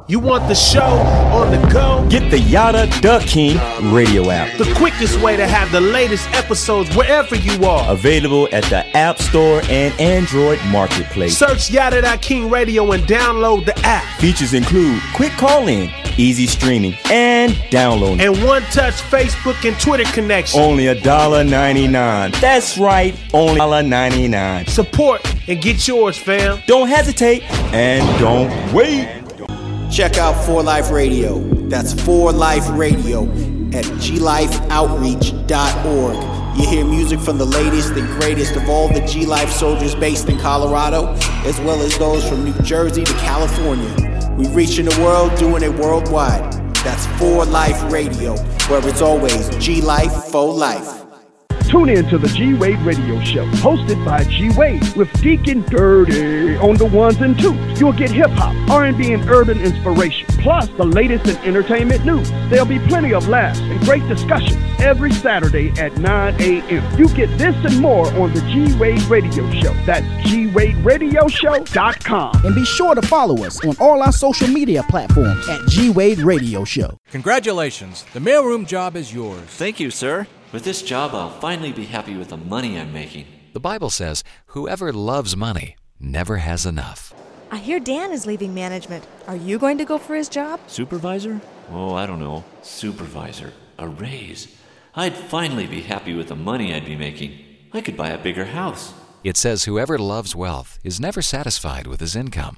You want the show on the go? Get the Yada Duck King radio app. The quickest way to have the latest episodes wherever you are. Available at the App Store and Android Marketplace. Search Yada King Radio and download the app. Features include quick call in, easy streaming, and downloading. And one touch Facebook and Twitter connection. Only a dollar ninety-nine. That's right, only dollar ninety-nine. Support and get yours, fam. Don't hesitate and don't wait. Check out For Life Radio. That's For Life Radio at glifeoutreach.org. You hear music from the latest and greatest of all the G Life soldiers based in Colorado, as well as those from New Jersey to California. We reaching the world, doing it worldwide. That's For Life Radio, where it's always G Life for life. Tune in to the G Wade Radio Show, hosted by G Wade with Deacon Dirty on the ones and twos. You'll get hip hop, R&B, and urban inspiration. plus the latest in entertainment news. There'll be plenty of laughs and great discussions every Saturday at 9 a.m. You get this and more on the G Wade Radio Show. That's G Wade Radio GWadeRadioShow.com. And be sure to follow us on all our social media platforms at G Wade Radio Show. Congratulations, the mailroom job is yours. Thank you, sir. With this job, I'll finally be happy with the money I'm making. The Bible says, whoever loves money never has enough. I hear Dan is leaving management. Are you going to go for his job? Supervisor? Oh, I don't know. Supervisor. A raise. I'd finally be happy with the money I'd be making. I could buy a bigger house. It says, whoever loves wealth is never satisfied with his income.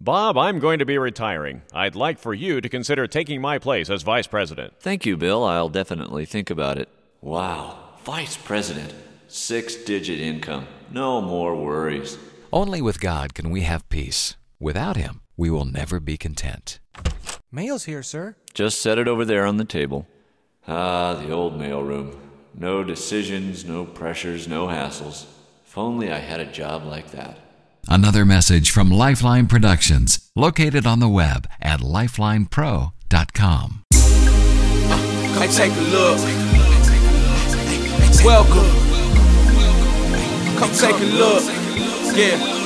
Bob, I'm going to be retiring. I'd like for you to consider taking my place as vice president. Thank you, Bill. I'll definitely think about it. Wow. Vice president. Six digit income. No more worries. Only with God can we have peace. Without Him, we will never be content. Mail's here, sir. Just set it over there on the table. Ah, the old mailroom. No decisions, no pressures, no hassles. If only I had a job like that. Another message from Lifeline Productions, located on the web at lifelinepro.com. Hey, take a look. Welcome. Come take a look. Yeah.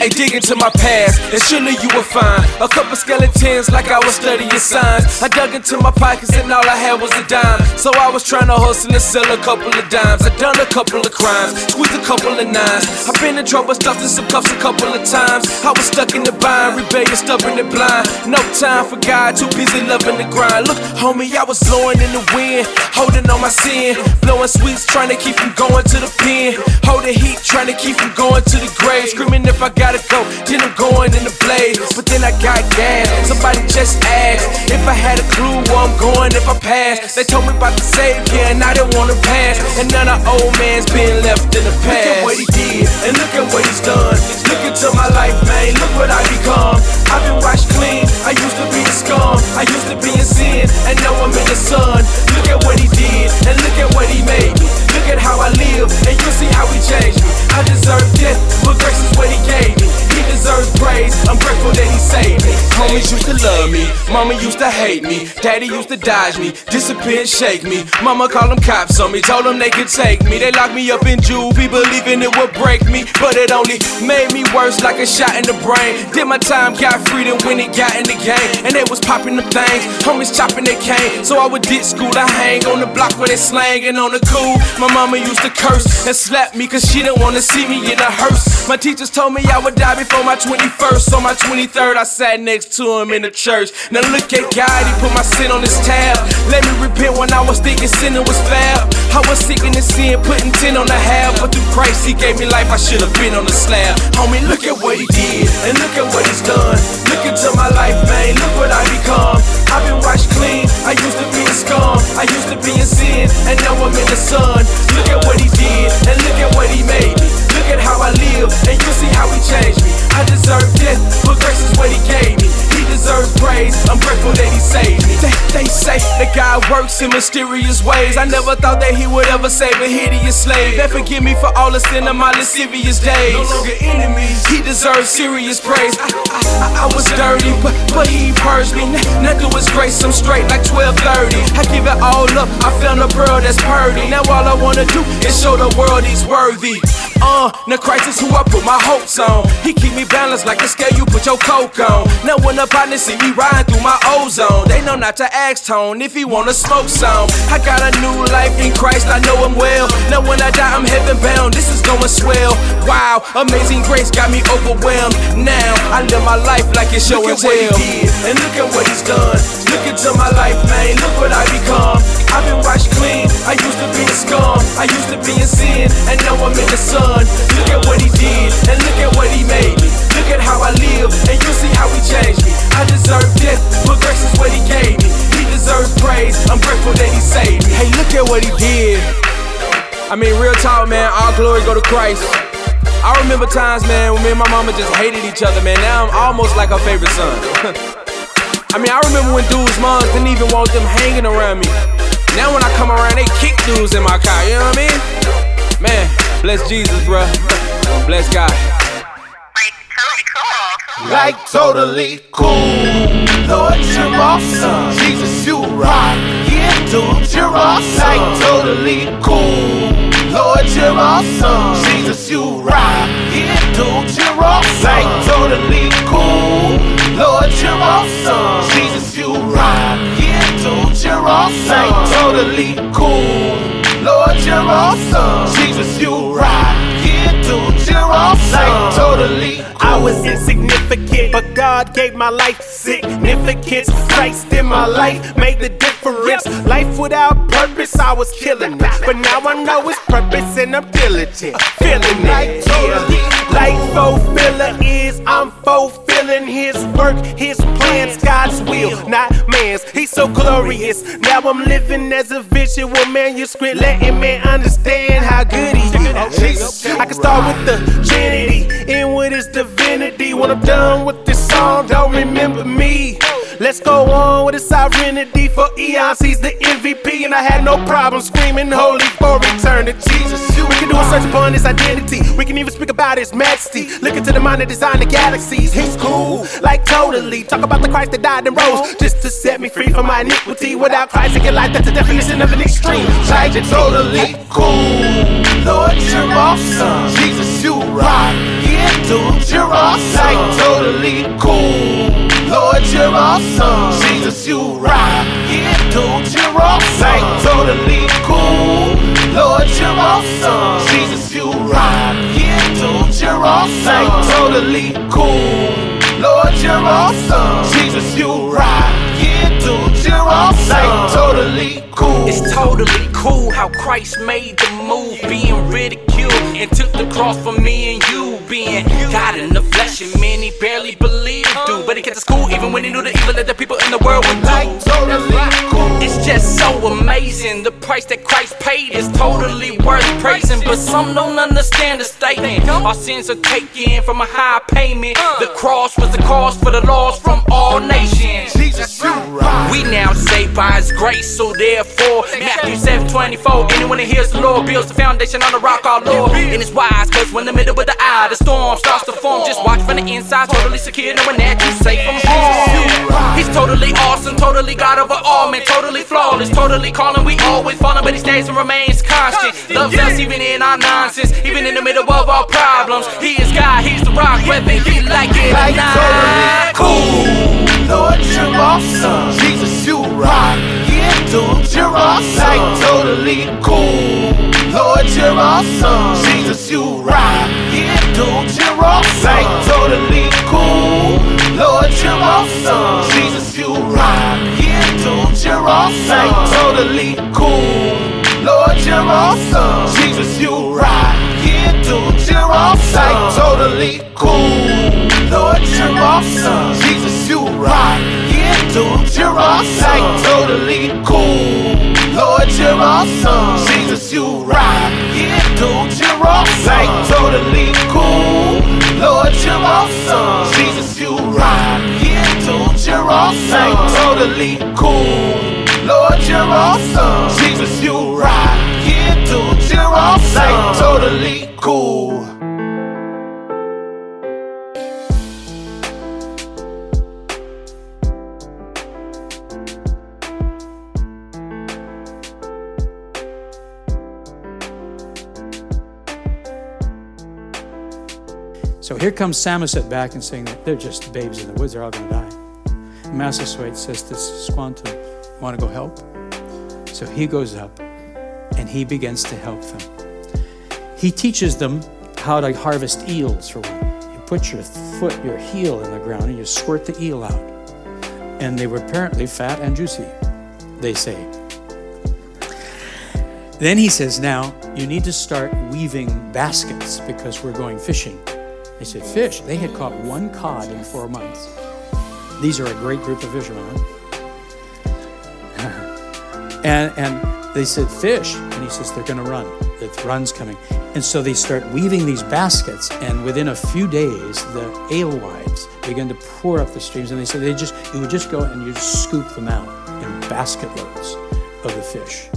Hey, dig into my past, and surely you will find a couple skeletons like I was studying signs. I dug into my pockets, and all I had was a dime. So I was trying to hustle and sell a couple of dimes. I done a couple of crimes, squeezed a couple of nines. I've been in trouble, stuffed in some cuffs a couple of times. I was stuck in the bind, rebellious, stubborn and blind. No time for God, too busy loving the grind. Look, homie, I was blowing in the wind, holding on my sin, blowing sweets, trying to keep from going to the pen. Holding heat, trying to keep from going to the grave. Screaming if I gotta go, then I'm going in the blaze. But then I got gas. Somebody just asked if I had a clue where I'm going if I pass. They told me about the savior, and I didn't wanna pass. And none of old man's been left in the past. Look at what he did, and look at what he's done. Look into my life, man. Look what I become. I've been washed clean. I used to be a scum. I used to be in sin, and now I'm in the sun. Look at what he did, and look at what he made me. At how I live, and you'll see how he changed me. I deserve death, but grace is what he gave me. He deserves praise. I'm grateful that he saved me. Homies used to love me, mama used to hate me, daddy used to dodge me, disappear and shake me. Mama called them cops on me, told them they could take me. They locked me up in juvie, believing it would break me, but it only made me worse, like a shot in the brain. Did my time, got freedom when it got in the game, and they was popping them things. Homies chopping their cane, so I would ditch school to hang on the block where they slanging on the cool. My mama used to curse and slap me, cause she didn't wanna see me in a hearse. My teachers told me I would die before my 21st. On my 23rd, I sat next to him in the church. Now look at God, he put my sin on his tab. Let me repent when I was thinking sinning was fab. I was seeking in the sin, putting 10 on the half. But through Christ, he gave me life, I should have been on the slab. Homie, look at what he did, and look at what he's done. Look into my life, man, look what I become. I've been washed clean, I used to be a scum. I used to be in sin, and now I'm in the sun. Look at what he did, and look at what he made me. Look at how I live, and you'll see how he changed me. I deserve death, but grace is what he gave me. He deserves praise, I'm grateful that he saved me. They, they say that God works in mysterious ways. I never thought that he would ever save a hideous slave. And forgive me for all the sin of my lascivious days. No longer enemies, he deserves serious praise. I, I, I, I was dirty, but, but he purged me. Now through his grace, I'm straight like 1230. I give it all up, I found a pearl that's purdy. Now all I wanna do is show the world he's worthy. Uh, now Christ is who I put my hopes on. He keep me balanced like a scale you put your coke on. Now when the partners see me riding through my ozone, they know not to ask Tone if he wanna smoke some. I got a new life in Christ, I know him well. Now when I die, I'm heaven bound. This is going swell. Wow, amazing grace got me overwhelmed. Now I live my life like it's showing Look at what he well. did, and look at what he's done. Look into my life, man. Look what I become. I've been washed clean. I used to be a scum. I used to be in sin, and now I'm in the sun. Look at what he did, and look at what he made me. Look at how I live, and you'll see how he changed me. I deserve death, but grace is what he gave me. He deserves praise. I'm grateful that he saved me. Hey, look at what he did. I mean, real talk, man. All glory go to Christ. I remember times, man, when me and my mama just hated each other, man. Now I'm almost like her favorite son. [LAUGHS] I mean, I remember when dudes' moms didn't even want them hanging around me. Now when I come around, they kick dudes in my car. You know what I mean? Man, bless Jesus, bruh. Bless God. Like totally cool. Lord, you're awesome. Jesus, you rock. Yeah, dude, you're awesome. Like totally cool. Lord, you're awesome. Jesus, you rock. Yeah, dude, you're awesome. Like totally cool. Lord, you're awesome. Jesus, you rock. Yeah, dude, you're awesome. Like totally cool. Lord, you're awesome. Jesus, you rock. You're awesome. Like totally cool. I was insignificant, but God gave my life significance. Christ in my life made the difference. Life without purpose, I was killing it. But now I know it's purpose and I'm diligent. Feeling it. Yeah. Life fulfiller is I'm fulfilling his work, his plans, God's will, not man's. He's so glorious. Now I'm living as a visual manuscript, letting man understand how good he is. Jesus. I can start with the Trinity, end with his divinity. When I'm done with this song, don't remember me. Let's go on with his sovereignty for eons. He's the MVP, and I had no problem screaming holy for eternity. Jesus, we can do a search upon his identity. We can even speak about his majesty. Look into the mind that designed the galaxies. He's cool, like totally. Talk about the Christ that died and rose just to set me free from my iniquity. Without Christ, I get life. That's the definition of an extreme. Like totally cool. Lord, you're awesome. Jesus, you rock. Yeah, dude, you're awesome. Like totally cool. Lord, you're awesome. Jesus, you rock. Yeah, dude, you're awesome. Like totally cool. Lord, you're awesome. Jesus, you rock. Yeah, dude, you're awesome. Like totally cool. Lord, you're awesome. Jesus, you rock. Yeah, dude, you're awesome. Like totally cool. It's totally cool how Christ made the move, being ridiculed and took the cross for me and you, being God in the flesh, and many barely believe it, do. But he kept us cool even when he knew the evil that the people in the world would do. Totally cool. It's just so amazing. The price that Christ paid is totally worth praising, but some don't understand the statement. Our sins are taken from a high payment. Uh. The cross was the cost for the lost from all nations. Jesus, you rock. We now saved by His grace, so therefore, Matthew 7 24. Anyone that hears the Lord builds the foundation on the rock, our Lord. And it's wise, cause when the middle of the eye, the storm starts to form. Just watch from the inside, totally secure, knowing that you're safe from harm. He's totally awesome, totally God over all, man, totally flawless, totally calling. We always falling, but He stays and remains constant. Loves us even in our nonsense, even in the middle of our problems. He is God, He's the rock, whether you like it or not. totally cool. Lord, you're awesome. Jesus, you rock. Yeah, dude, you're awesome. Like totally cool. Lord, you're awesome. Jesus, you rock. Yeah, dude, you're awesome. Like totally cool. Lord, you're awesome. Jesus, you rock. Yeah, dude, you're awesome. Like totally cool. Lord, you're awesome. Jesus, you rock. Yeah, dude, you're awesome. Like totally cool. Lord, you're awesome. Jesus, you rock. Yeah, dude, you're awesome. Like totally cool. Lord, you're awesome. Jesus, you rock. Yeah, dude, you're awesome. Like totally cool. Lord, you're awesome. Jesus, you rock. Yeah, dude, you're awesome. Like totally cool. Lord, you're awesome. Jesus, you rock. Yeah, dude, you're awesome. Like totally cool. Here comes Samoset back and saying that they're just babes in the woods, they're all going to die. Massasoit says to Squantum, Want to go help? So he goes up and he begins to help them. He teaches them how to harvest eels, for one. You put your foot, your heel in the ground, and you squirt the eel out. And they were apparently fat and juicy, they say. Then he says, Now you need to start weaving baskets because we're going fishing. They said, Fish? They had caught one cod in four months. These are a great group of fishermen. [LAUGHS] and, and they said, Fish. And he says, They're going to run. The run's coming. And so they start weaving these baskets, and within a few days, the alewives begin to pour up the streams. And they said, they just, you would just go and you just scoop them out in basket loads of the fish.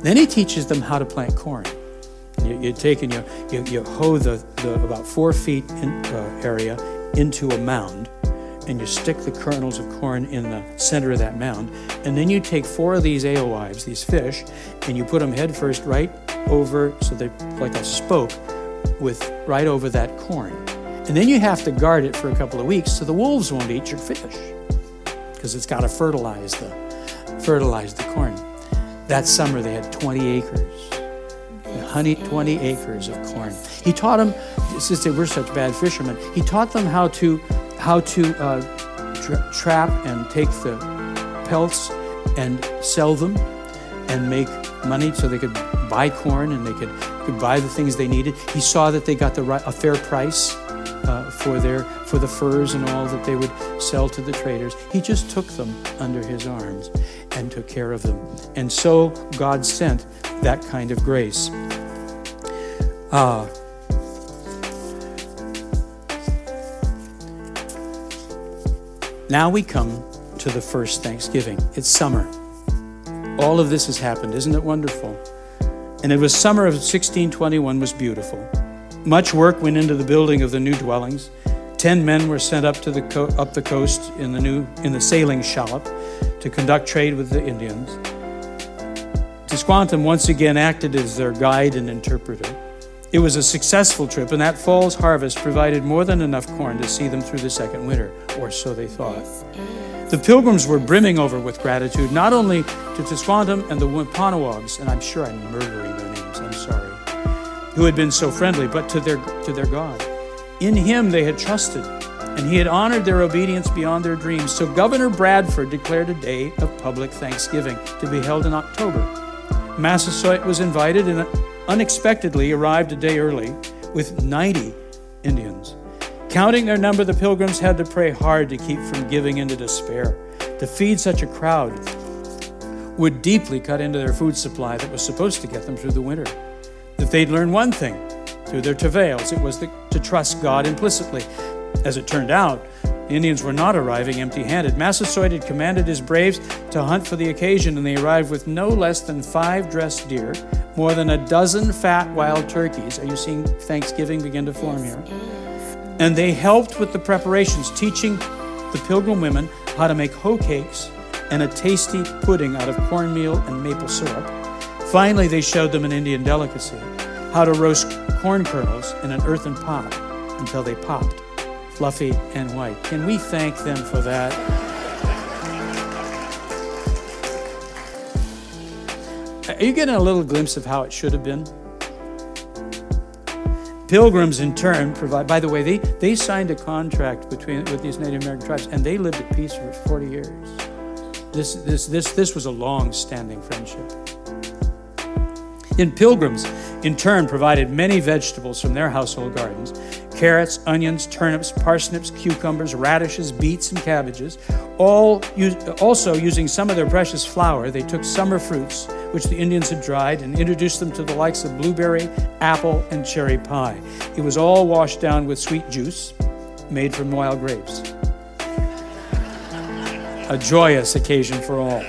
Then he teaches them how to plant corn. You, you take and you, you, you hoe the, the about four feet in, uh, area into a mound and you stick the kernels of corn in the center of that mound. And then you take four of these alewives, these fish, and you put them head first right over, so they're like a spoke, with right over that corn. And then you have to guard it for a couple of weeks so the wolves won't eat your fish because it's got to fertilize the fertilize the corn. That summer they had 20 acres. Honey, 20 acres of corn. He taught them, since they were such bad fishermen, he taught them how to how to uh, tra- trap and take the pelts and sell them and make money so they could buy corn and they could, could buy the things they needed. He saw that they got the right, a fair price uh, for their for the furs and all that they would sell to the traders. He just took them under his arms and took care of them. And so God sent that kind of grace. Uh, now we come to the first Thanksgiving. It's summer. All of this has happened. Isn't it wonderful? And it was summer of 1621 was beautiful. Much work went into the building of the new dwellings. Ten men were sent up to the co- up the coast in the new in the sailing shallop to conduct trade with the Indians. Tisquantum once again acted as their guide and interpreter. It was a successful trip, and that fall's harvest provided more than enough corn to see them through the second winter, or so they thought. The pilgrims were brimming over with gratitude, not only to Tisquantum and the Wampanoags, and I'm sure I'm murdering sorry, who had been so friendly, but to their, to their God. In him they had trusted, and he had honored their obedience beyond their dreams. So Governor Bradford declared a day of public thanksgiving to be held in October. Massasoit was invited and unexpectedly arrived a day early with 90 Indians. Counting their number, the pilgrims had to pray hard to keep from giving into despair. To feed such a crowd would deeply cut into their food supply that was supposed to get them through the winter. If they'd learned one thing through their travails, it was the, to trust God implicitly. As it turned out, the Indians were not arriving empty handed. Massasoit had commanded his braves to hunt for the occasion, and they arrived with no less than five dressed deer, more than a dozen fat wild turkeys. Are you seeing Thanksgiving begin to form here? And they helped with the preparations, teaching the pilgrim women how to make hoe cakes and a tasty pudding out of cornmeal and maple syrup. Finally, they showed them an Indian delicacy how to roast corn kernels in an earthen pot until they popped, fluffy and white. Can we thank them for that? Are you getting a little glimpse of how it should have been? Pilgrims, in turn, provide. By the way, they, they signed a contract between with these Native American tribes, and they lived at peace for 40 years. This this this this was a long-standing friendship. And pilgrims, in turn, provided many vegetables from their household gardens carrots, onions, turnips, parsnips, cucumbers, radishes, beets, and cabbages. All also using some of their precious flour, they took summer fruits, which the Indians had dried, and introduced them to the likes of blueberry, apple, and cherry pie. It was all washed down with sweet juice made from wild grapes. A joyous occasion for all.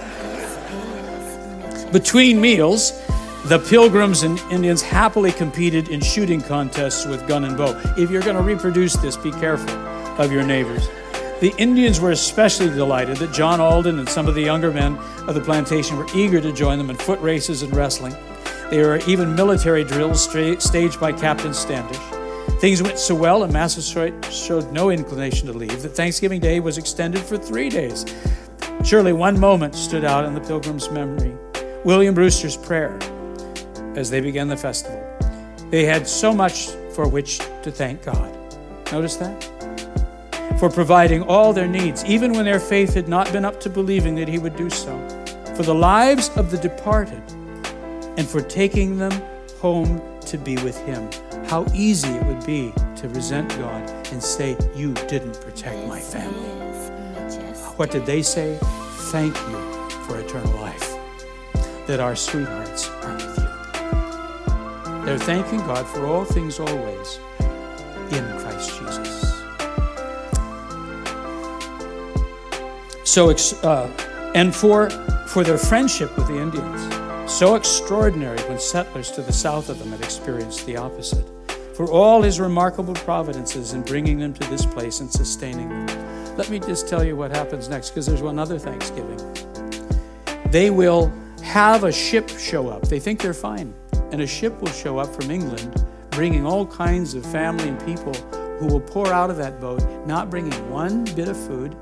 Between meals, the Pilgrims and Indians happily competed in shooting contests with gun and bow. If you're going to reproduce this, be careful of your neighbors. The Indians were especially delighted that John Alden and some of the younger men of the plantation were eager to join them in foot races and wrestling. There were even military drills staged by Captain Standish. Things went so well, and Massasoit showed no inclination to leave, that Thanksgiving Day was extended for three days. Surely one moment stood out in the pilgrim's memory William Brewster's prayer as they began the festival. They had so much for which to thank God. Notice that? For providing all their needs, even when their faith had not been up to believing that He would do so. For the lives of the departed, and for taking them home to be with Him. How easy it would be to resent God and say, You didn't protect my family. What did they say? Thank you for eternal life. That our sweethearts are. They're thanking God for all things always in Christ Jesus. So, uh, and for, for their friendship with the Indians, so extraordinary when settlers to the south of them had experienced the opposite. for all his remarkable providences in bringing them to this place and sustaining them. Let me just tell you what happens next, because there's one other Thanksgiving. They will have a ship show up. They think they're fine. And a ship will show up from England, bringing all kinds of family and people who will pour out of that boat, not bringing one bit of food,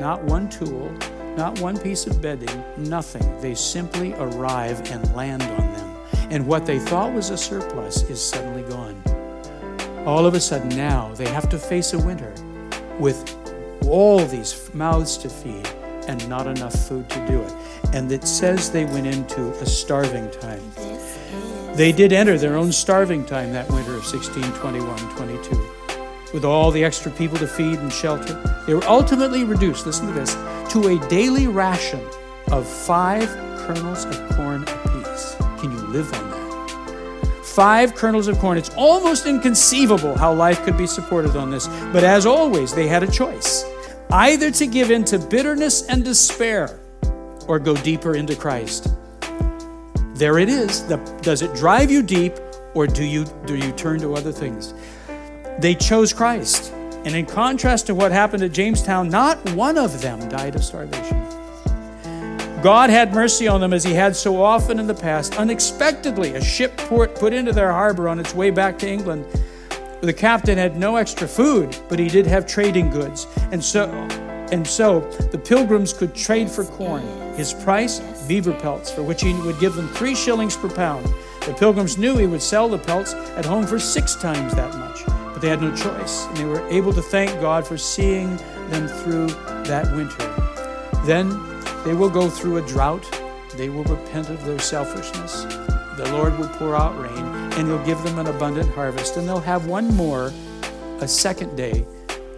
not one tool, not one piece of bedding, nothing. They simply arrive and land on them. And what they thought was a surplus is suddenly gone. All of a sudden, now they have to face a winter with all these mouths to feed and not enough food to do it. And it says they went into a starving time. They did enter their own starving time that winter of 1621 22. With all the extra people to feed and shelter, they were ultimately reduced, listen to this, to a daily ration of five kernels of corn apiece. Can you live on that? Five kernels of corn. It's almost inconceivable how life could be supported on this. But as always, they had a choice either to give in to bitterness and despair or go deeper into Christ. There it is. The, does it drive you deep or do you, do you turn to other things? They chose Christ. And in contrast to what happened at Jamestown, not one of them died of starvation. God had mercy on them as He had so often in the past. Unexpectedly, a ship port put into their harbor on its way back to England. The captain had no extra food, but he did have trading goods. And so, and so the pilgrims could trade for corn. His price, beaver pelts, for which he would give them three shillings per pound. The pilgrims knew he would sell the pelts at home for six times that much, but they had no choice, and they were able to thank God for seeing them through that winter. Then they will go through a drought. They will repent of their selfishness. The Lord will pour out rain, and He'll give them an abundant harvest, and they'll have one more, a second day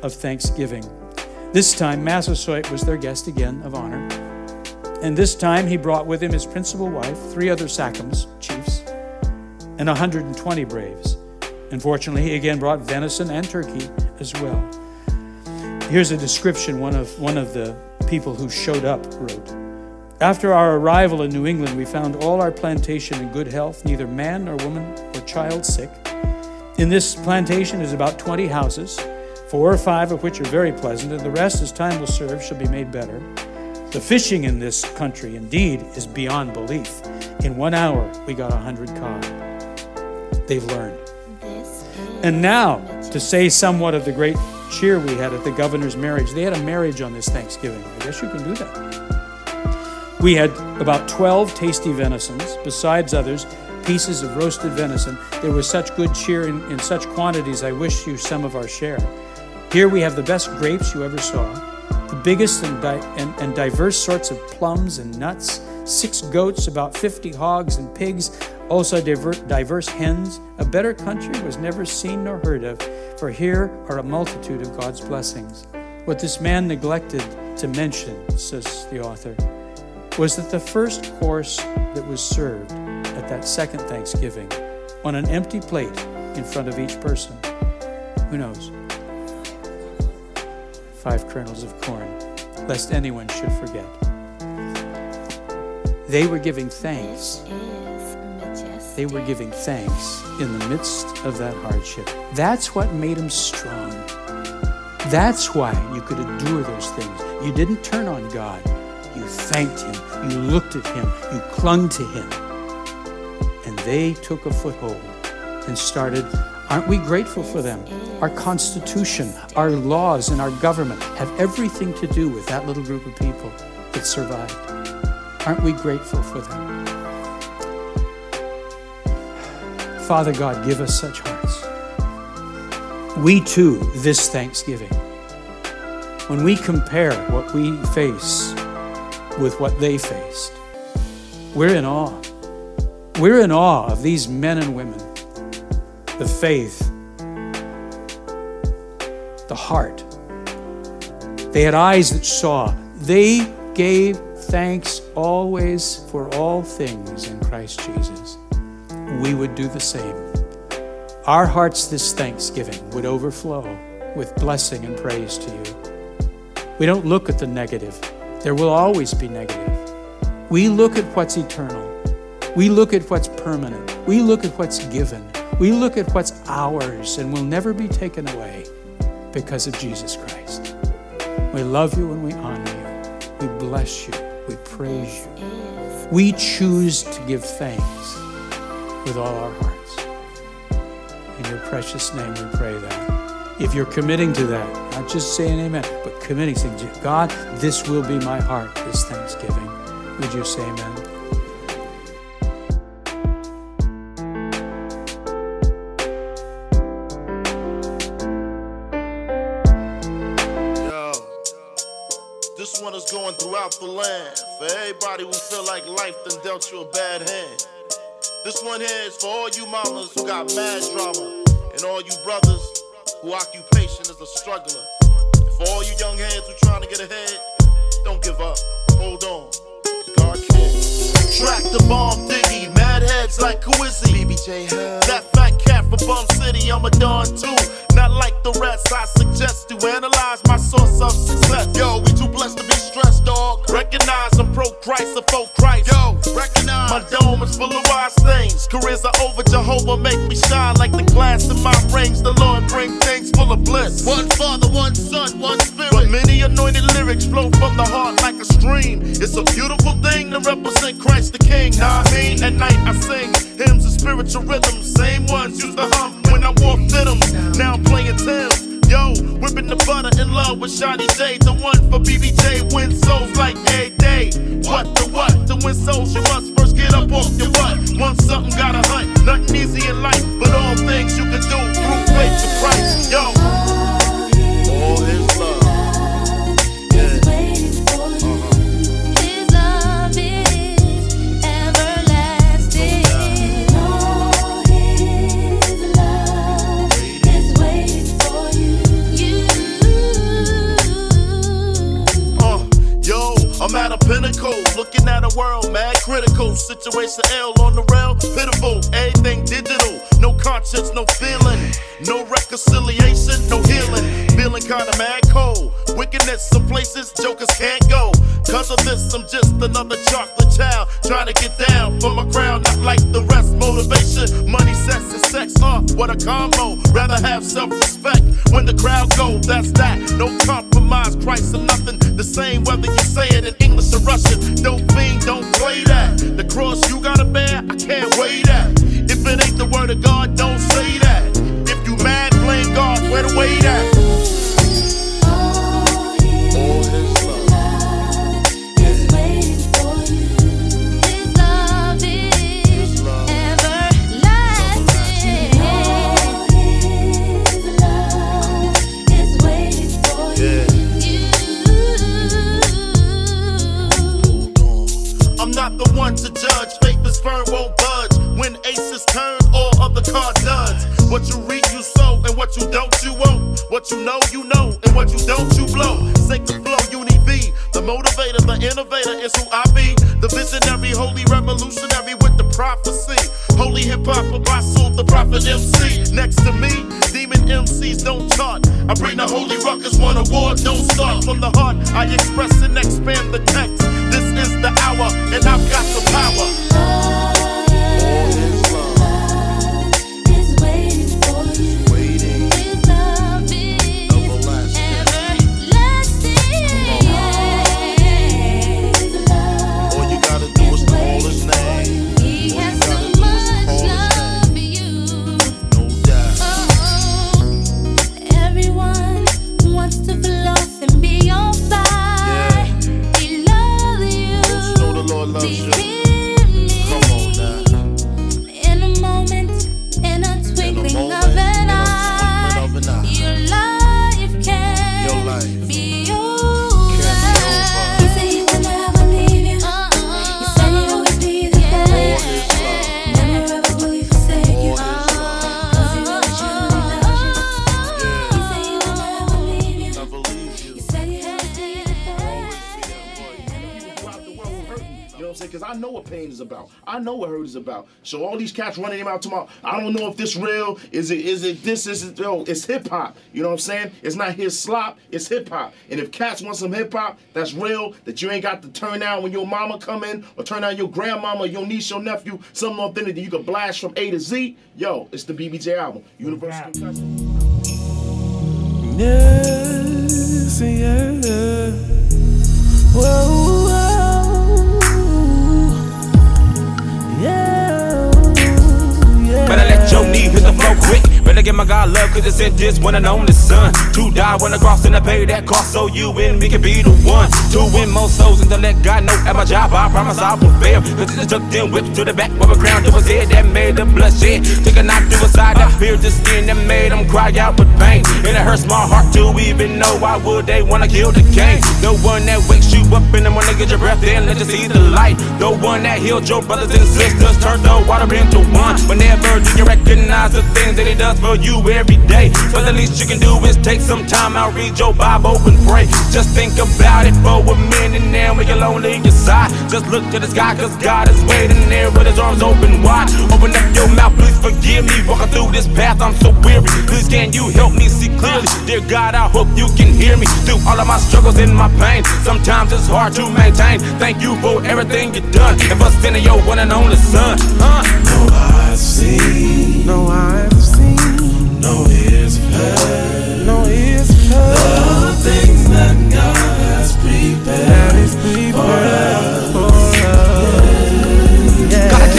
of thanksgiving. This time, Massasoit was their guest again of honor. And this time, he brought with him his principal wife, three other Sachems, chiefs, and 120 braves. Unfortunately, he again brought venison and turkey as well. Here's a description one of, one of the people who showed up wrote. After our arrival in New England, we found all our plantation in good health, neither man nor woman or child sick. In this plantation is about 20 houses, four or five of which are very pleasant, and the rest, as time will serve, shall be made better. The fishing in this country, indeed, is beyond belief. In one hour, we got a hundred cod. They've learned. And now, to say somewhat of the great cheer we had at the governor's marriage, they had a marriage on this Thanksgiving. I guess you can do that. We had about 12 tasty venisons, besides others, pieces of roasted venison. There was such good cheer in, in such quantities, I wish you some of our share. Here we have the best grapes you ever saw, the biggest and, di- and, and diverse sorts of plums and nuts, six goats, about 50 hogs and pigs, also diver- diverse hens. A better country was never seen nor heard of, for here are a multitude of God's blessings. What this man neglected to mention, says the author, was that the first course that was served at that second Thanksgiving on an empty plate in front of each person. Who knows? Five kernels of corn, lest anyone should forget. They were giving thanks. They were giving thanks in the midst of that hardship. That's what made them strong. That's why you could endure those things. You didn't turn on God. You thanked Him. You looked at Him. You clung to Him. And they took a foothold and started. Aren't we grateful for them? Our Constitution, our laws, and our government have everything to do with that little group of people that survived. Aren't we grateful for them? Father God, give us such hearts. We too, this Thanksgiving, when we compare what we face with what they faced, we're in awe. We're in awe of these men and women, the faith, the heart. They had eyes that saw. They gave thanks always for all things in Christ Jesus. We would do the same. Our hearts this Thanksgiving would overflow with blessing and praise to you. We don't look at the negative, there will always be negative. We look at what's eternal. We look at what's permanent. We look at what's given. We look at what's ours and will never be taken away because of Jesus Christ. We love you and we honor you. We bless you. We praise you. We choose to give thanks with all our hearts. In your precious name, we pray that. If you're committing to that, not just saying amen, but committing, saying, God, this will be my heart this Thanksgiving. Would you say amen? Throughout the land for everybody who feel like life done dealt you a bad hand. This one here is for all you mamas who got mad drama and all you brothers who occupation is a struggler. And for all you young heads who trying to get ahead, don't give up. Hold on. God cares. Track the bomb diggy, mad heads like who is he? BB Jay That fat cat from Bum City, I'm a don too. Not like the rest, I suggest you analyze my source of success. Yo, we too blessed to be stressed, dog. Recognize I'm pro Christ, a faux Christ. Yo, recognize my dome is full of wise things. Careers are over, Jehovah make me shine like the glass in my rings. The Lord bring things full of bliss. One Father, one Son, one Spirit. But many anointed lyrics flow from the heart like a stream. It's a beautiful thing to represent Christ the King. Nah, I mean, at night I sing hymns and spiritual rhythms. Same ones used to hum when I wore Phantoms. Now I'm playing Tim's. Yo, whipping the butter in love with Shotty J. The one for BB Jay win souls like a day. What the what? To win souls, you must first get up off your butt. Want something, gotta hunt. Nothing easy in life, but all things you can do through faith to Christ. Yo, all his pinnacle, looking at a world mad critical. Situation L on the rail, pitiful. Everything digital, no conscience, no feeling, no reconciliation, no healing. Feeling kinda mad cold. Wickedness, some places jokers can't go. Cause of this, I'm just another chocolate child trying to get down for my crown, not like the rest. Motivation, money, sex, and sex. Uh, what a combo. Rather have self-respect when the crowd go. That's that. No compromise. Christ or nothing. The same whether you say it in English or Russian. Don't fiend, don't play that. The cross you gotta bear, I can't weigh that. If it ain't the word of God, don't say that. If you mad, blame God. Where the weight at? Not the one to judge. Faith is firm, won't budge. When aces turn, all other card duds. What you read, you sow, and what you don't, you won't. What you know, you know, and what you don't, you blow. The flow, Uni V. The motivator, the innovator is who I be. The visionary, holy revolutionary with the prophecy. Holy hip hop, apostle, the prophet MC. Next to me, demon MCs don't chart. I bring the holy ruckus, one award, don't start from the heart. I express and expand the text. This is the hour, and I've got the power. Know what hurt is about. So all these cats running him out tomorrow. I don't know if this real. Is it? Is it this? Is it? Yo, it's hip hop. You know what I'm saying? It's not his slop. It's hip hop. And if cats want some hip hop, that's real. That you ain't got to turn down when your mama come in or turn down your grandmama, your niece, your nephew. Something authentic that you can blast from A to Z. Yo, it's the BB Jay album. Universal Concussion. Yes, yeah. Whoa, whoa. Your knee hit the floor quick. Better give my God love, cause it said this one and only son. To die when I cross and I pay that cost, so you and me can be the one. To win more souls and to let God know at my job, I promise I won't fail. Cause it's tucked in whip to the back with a crown to his head that made the blood shed. Take a knife to his side that pierced the skin that made him cry out with pain. And it hurts my heart to even know why would they wanna kill the king. The one that wakes you up in the morning, get your breath in, let you see the light. The one that healed your brothers and sisters, turned the water into wine. Whenever you recognize the things that he does for you every day? But the least you can do is take some time out, read your Bible and pray. Just think about it for a minute now when you're lonely inside. Just look to the sky, cause God is waiting there with his arms open wide. Open up your mouth, please forgive me. Walking through this path, I'm so weary. Please can you help me see clearly? Dear God, I hope you can hear me through all of my struggles and my pain. Sometimes it's hard to maintain. Thank you for everything you've done. And for sending your one and only son. Huh? No eyes seen, no eyes have seen, no ears have heard, no ears have heard. The things that God has prepared, that is prepared. for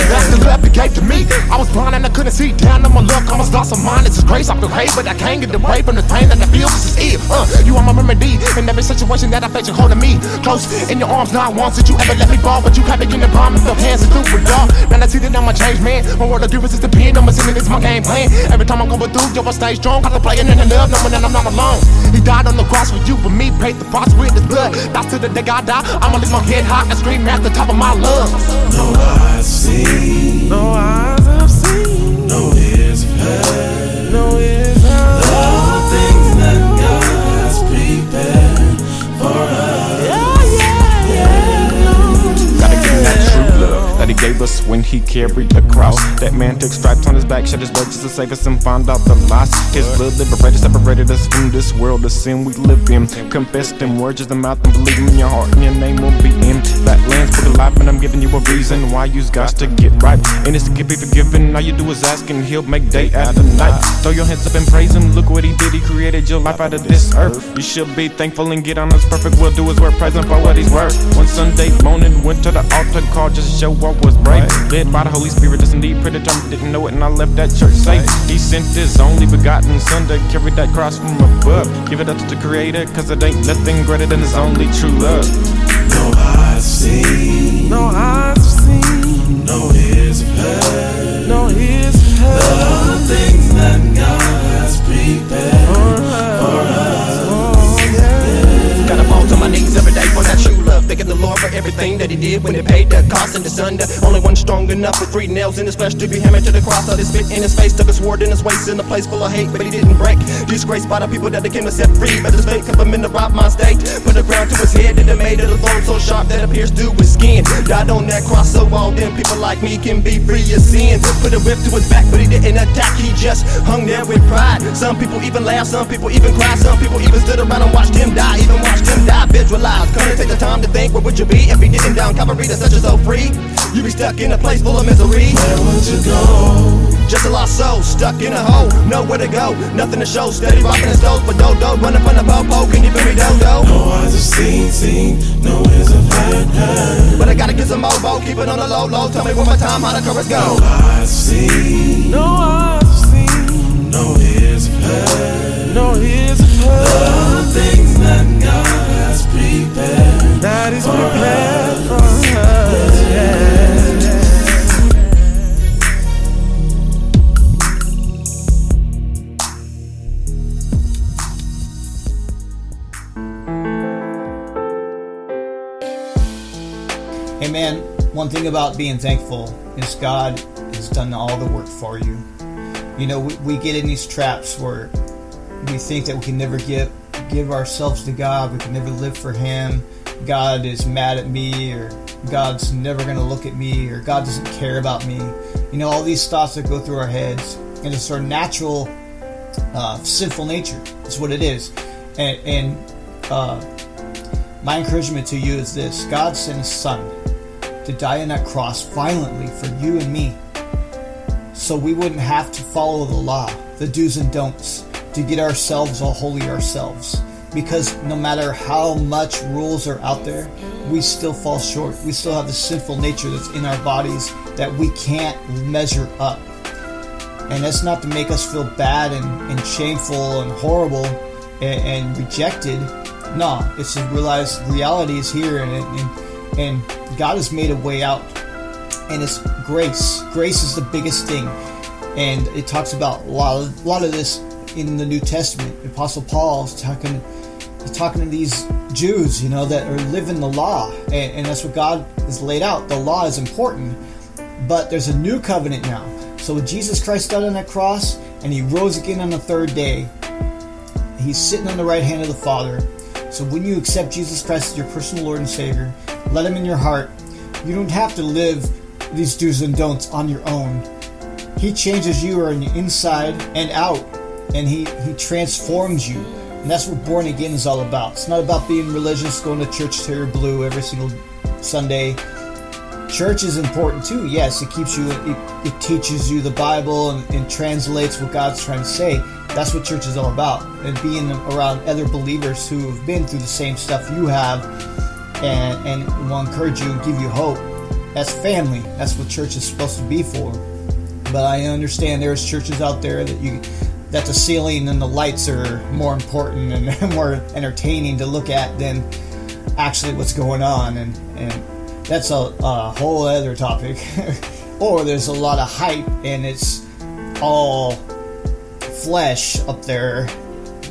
back love he gave to me. I was blind and I couldn't see down on my luck. I Almost lost my mind. It's grace I feel hate, but I can't get away from the pain that I feel. This is it. Uh, you are my remedy in every situation that I face. You're holding me close in your arms. Not once did you ever let me fall, but you kept me in the palm of your hands and through with all. Now I see that I'm a changed man. My world of difference is the pen. I'm a assuming it's my game plan. Every time I'm going through, yo, I stay strong. Got to playing in the love, knowing that I'm not alone. He died on the cross for you, for me, paid the price with his blood. That's to the day I die. I'ma leave my head high and scream at the top of my lungs. No eyes no eyes have seen, no ears have heard, no ears gave us when he carried the cross. That man took stripes on his back, shed his blood just to save us and find out the loss. His blood liberated, separated us from this world, the sin we live in. Confess them words just the mouth and believe in your heart, and your name will be in that land's for the life. And I'm giving you a reason why you's got to get right. And it's to get be forgiven. All you do is ask, and he'll make day after night. Throw your hands up and praise him. Look what he did. He created your life out of this earth. You should be thankful and get on his perfect will. Do his work, him for what he's worth. One Sunday morning, went to the altar call just to show what was brave. Led by the Holy Spirit, just indeed pretty determined, didn't know it, and I left that church safe. He sent his only begotten son to carry that cross from above. Give it up to the creator, cause it ain't nothing greater than his only true love. No eyes seen, no eyes seen, no ears heard, no ears heard. For everything that He did when He paid the cost and. The only one strong enough with three nails in his flesh to be hammered to the cross. Of his spit in his face, took a sword in his waist in a place full of hate, but he didn't break. Disgraced by the people that they came to set free, but his fate kept him in the rob my state. Put a crown to his head and it made it a thorn so sharp that it pierced through his skin. Died on that cross so all them people like me can be free of sin. Put a whip to his back, but he didn't attack. He just hung there with pride. Some people even laughed, some people even cried, some people even stood around and watched him die, even watched him die. Visualize, couldn't take the time to think. Where would you be if he didn't down Calvary to set you so free? You be stuck in a place full of misery. Where would you go? Just a lost soul, stuck in a hole, nowhere to go, nothing to show. Steady rocking his toes, but do do running from the popo. Can you feel me, do do? No eyes have seen, seen, no ears have heard, heard. But I gotta get some mobo, keep it on the low, low. Tell me one more time how the chorus go. No eyes seen, no eyes have seen, no ears have heard, no ears have heard. The things that God has prepared, that is prepared for us. Hey man, one thing about being thankful is God has done all the work for you. You know, we, we get in these traps where we think that we can never give give ourselves to God, we can never live for Him. God is mad at me, or God's never going to look at me or God doesn't care about me. You know, all these thoughts that go through our heads. And it's our natural uh, sinful nature. That's what it is. And, and uh, my encouragement to you is this God sent His Son to die on that cross violently for you and me so we wouldn't have to follow the law, the do's and don'ts, to get ourselves all holy ourselves. Because no matter how much rules are out there, we still fall short. We still have the sinful nature that's in our bodies that we can't measure up. And that's not to make us feel bad and, and shameful and horrible and, and rejected. No, it's to realize reality is here and, and, and God has made a way out and it's grace. Grace is the biggest thing, and it talks about a lot of, a lot of this in the New Testament. Apostle Paul's talking, talking to these Jews, you know, that are living the law, and, and that's what God has laid out. The law is important, but there's a new covenant now. So Jesus Christ died on that cross, and He rose again on the third day, He's sitting on the right hand of the Father. So when you accept Jesus Christ as your personal Lord and Savior, let Him in your heart. You don't have to live these do's and don'ts on your own. He changes you on the inside and out, and he, he transforms you. And that's what born again is all about. It's not about being religious, going to church you're blue every single Sunday. Church is important too. Yes, it keeps you, it, it teaches you the Bible and, and translates what God's trying to say. That's what church is all about. And being around other believers who have been through the same stuff you have and, and will encourage you and give you hope. That's family. That's what church is supposed to be for. But I understand there's churches out there that you that the ceiling and the lights are more important and [LAUGHS] more entertaining to look at than actually what's going on and and that's a, a whole other topic [LAUGHS] or there's a lot of hype and it's all flesh up there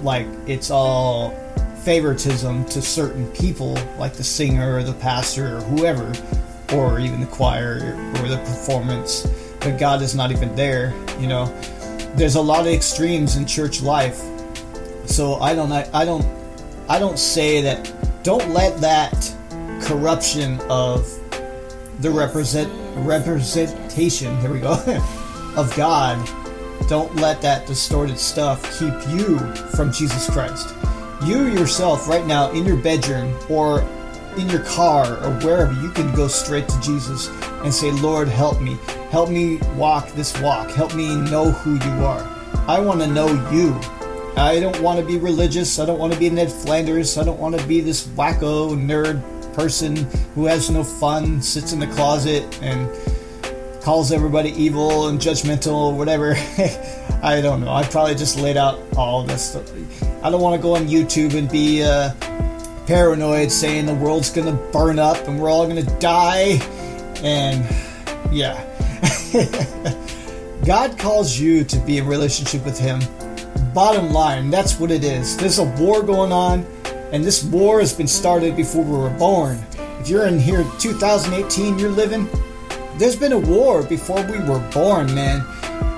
like it's all favoritism to certain people like the singer or the pastor or whoever or even the choir or the performance, but God is not even there. You know, there's a lot of extremes in church life. So I don't, I, I don't, I don't say that. Don't let that corruption of the represent representation. Here we go [LAUGHS] of God. Don't let that distorted stuff keep you from Jesus Christ. You yourself, right now, in your bedroom or in your car or wherever, you can go straight to Jesus and say, Lord, help me. Help me walk this walk. Help me know who you are. I want to know you. I don't want to be religious. I don't want to be Ned Flanders. I don't want to be this wacko nerd person who has no fun, sits in the closet, and calls everybody evil and judgmental or whatever. [LAUGHS] I don't know. I probably just laid out all this stuff. I don't want to go on YouTube and be uh, paranoid saying the world's gonna burn up and we're all gonna die. And yeah. [LAUGHS] God calls you to be in relationship with Him. Bottom line, that's what it is. There's a war going on, and this war has been started before we were born. If you're in here 2018, you're living, there's been a war before we were born, man.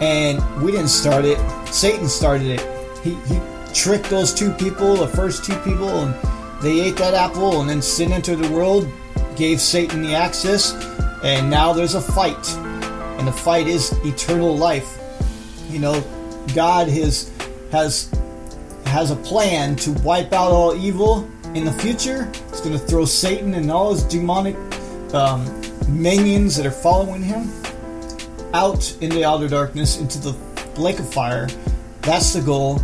And we didn't start it. Satan started it. He, he tricked those two people, the first two people, and they ate that apple, and then sin entered the world, gave Satan the access, and now there's a fight. And the fight is eternal life. You know, God has has has a plan to wipe out all evil in the future. He's going to throw Satan and all his demonic um, minions that are following him out in the outer darkness into the lake of fire. That's the goal.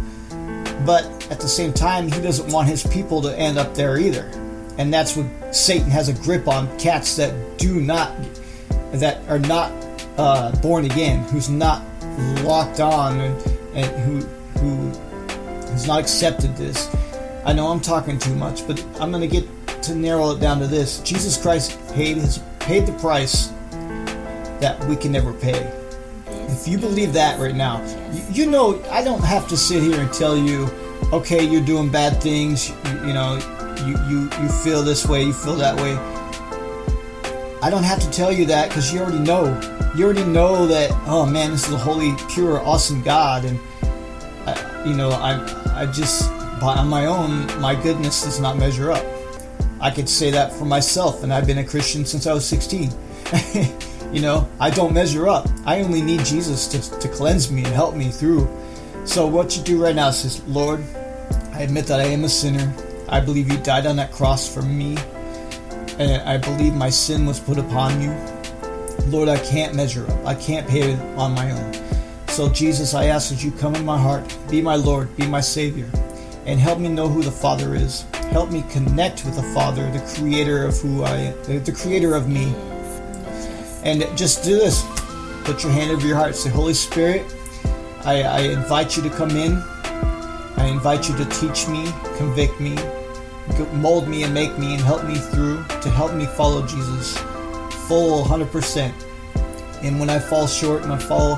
But at the same time, he doesn't want his people to end up there either. And that's what Satan has a grip on cats that do not, that are not uh, born again, who's not locked on and, and who, who has not accepted this. I know I'm talking too much, but I'm going to get to narrow it down to this. Jesus Christ paid his paid the price that we can never pay. If you believe that right now, you, you know I don't have to sit here and tell you, okay, you're doing bad things. You, you know, you, you you feel this way, you feel that way. I don't have to tell you that because you already know. You already know that. Oh man, this is a holy, pure, awesome God, and I, you know I I just on my own, my goodness does not measure up. I could say that for myself, and I've been a Christian since I was 16. [LAUGHS] you know, I don't measure up. I only need Jesus to, to cleanse me and help me through. So, what you do right now is, Lord, I admit that I am a sinner. I believe you died on that cross for me. And I believe my sin was put upon you. Lord, I can't measure up. I can't pay it on my own. So, Jesus, I ask that you come in my heart, be my Lord, be my Savior, and help me know who the Father is. Help me connect with the Father, the Creator of who I am, the Creator of me. And just do this. Put your hand over your heart. Say, Holy Spirit, I, I invite you to come in. I invite you to teach me, convict me, mold me, and make me, and help me through to help me follow Jesus full 100%. And when I fall short and I fall,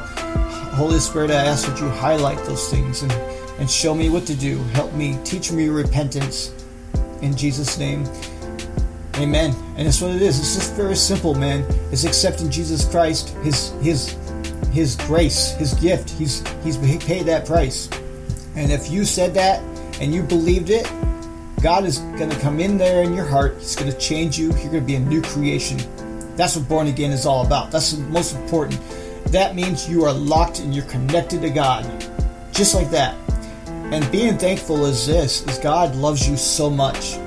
Holy Spirit, I ask that you highlight those things and, and show me what to do. Help me, teach me repentance. In Jesus' name, amen. And that's what it is. It's just very simple, man. It's accepting Jesus Christ, His His His grace, His gift. He's He's paid that price. And if you said that and you believed it, God is going to come in there in your heart. He's going to change you. You're going to be a new creation. That's what born again is all about. That's the most important. That means you are locked and you're connected to God. Just like that. And being thankful is this is God loves you so much.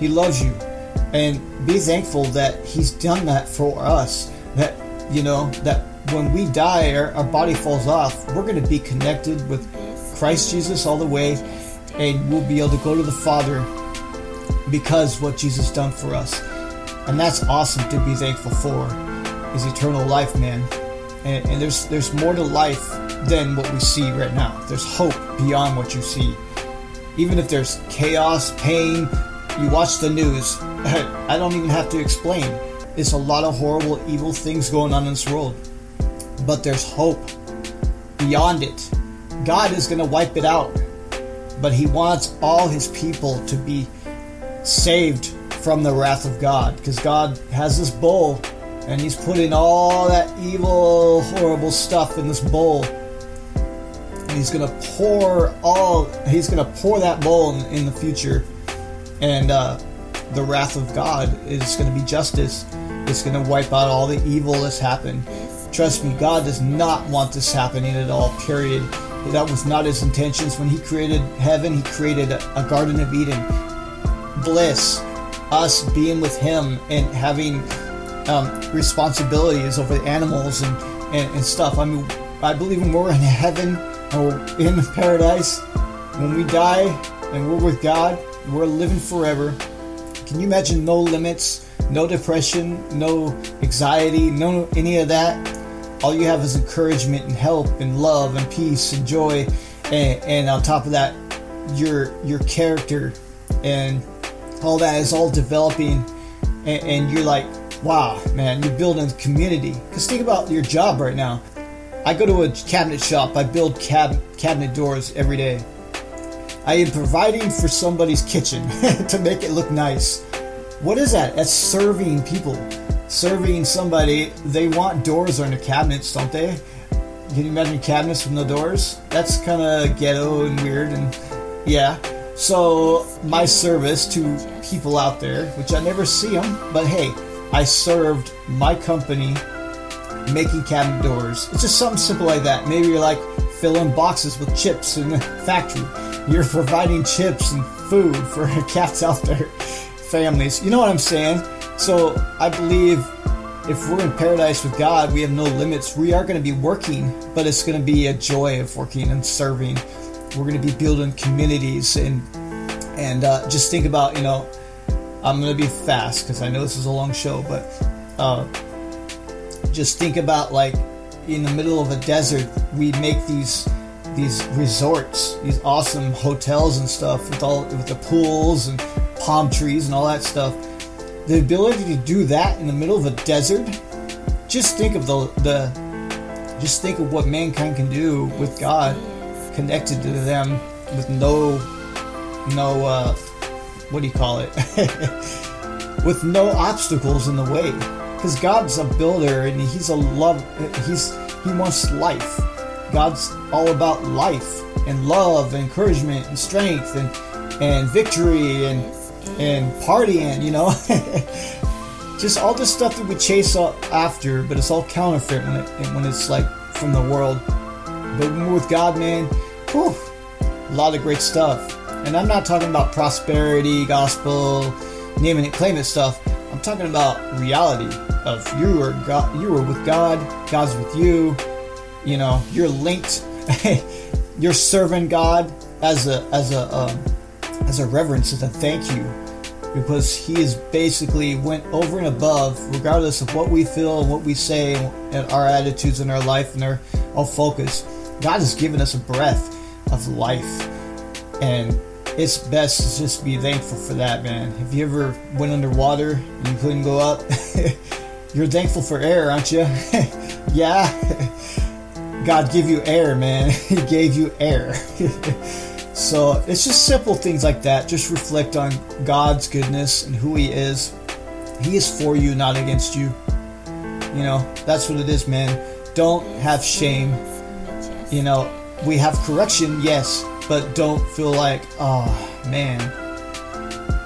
He loves you. And be thankful that He's done that for us. That you know, that when we die our, our body falls off, we're gonna be connected with Christ Jesus all the way and we'll be able to go to the Father because what Jesus done for us. And that's awesome to be thankful for is eternal life, man. And, and there's there's more to life than what we see right now. There's hope beyond what you see. Even if there's chaos, pain, you watch the news. [CLEARS THROAT] I don't even have to explain. It's a lot of horrible, evil things going on in this world. But there's hope beyond it. God is going to wipe it out. But He wants all His people to be saved from the wrath of God. Because God has this bowl and He's putting all that evil, horrible stuff in this bowl. And He's going to pour all, He's going to pour that bowl in, in the future. And uh, the wrath of God is going to be justice. It's going to wipe out all the evil that's happened. Trust me, God does not want this happening at all, period. That was not his intentions. When he created heaven, he created a, Garden of Eden. Bliss, us being with him and having um, responsibilities over animals and, and, and stuff. I mean, I believe when we're in heaven or in paradise, when we die and we're with God, we're living forever. Can you imagine no limits, no depression, no anxiety, no any of that? All you have is encouragement and help and love and peace and joy, and, and on top of that, your your character and all that is all developing, and, and you're like, wow, man, you're building a community. Because think about your job right now. I go to a cabinet shop. I build cab- cabinet doors every day. I am providing for somebody's kitchen [LAUGHS] to make it look nice. What is that? That's serving people. Serving somebody. They want doors on their cabinets, don't they? Can you imagine cabinets from the doors? That's kind of ghetto and weird, and yeah. So my service to people out there, which I never see them, but hey, I served my company making cabinet doors. It's just something simple like that. Maybe you're like filling boxes with chips in the [LAUGHS] factory. You're providing chips and food for [LAUGHS] cats out there, families. You know what I'm saying? So I believe if we're in paradise with God, we have no limits. We are going to be working, but it's going to be a joy of working and serving. We're going to be building communities and and uh, just think about you know I'm going to be fast because I know this is a long show, but uh, just think about like in the middle of a desert, we make these these resorts, these awesome hotels and stuff with all with the pools and palm trees and all that stuff. The ability to do that in the middle of a desert, just think of the the just think of what mankind can do with God connected to them with no no uh what do you call it? [LAUGHS] with no obstacles in the way. Because God's a builder and He's a love He's He wants life. God's all about life and love and encouragement and strength and and victory and and partying, you know. [LAUGHS] Just all the stuff that we chase after, but it's all counterfeit when it when it's like from the world. But when we're with God, man, whew, a lot of great stuff. And I'm not talking about prosperity, gospel, name it, claim it stuff. I'm talking about reality of you are God, you are with God, God's with you. You know, you're linked. [LAUGHS] you're serving God as a as a um, as a reverence, as a thank you, because He is basically went over and above, regardless of what we feel and what we say and our attitudes in our life and our, our focus. God has given us a breath of life, and it's best to just be thankful for that, man. if you ever went underwater and you couldn't go up? [LAUGHS] You're thankful for air, aren't you? [LAUGHS] yeah. [LAUGHS] God give you air, man. He gave you air. So it's just simple things like that. Just reflect on God's goodness and who He is. He is for you, not against you. You know, that's what it is, man. Don't have shame. You know, we have correction, yes, but don't feel like, oh man,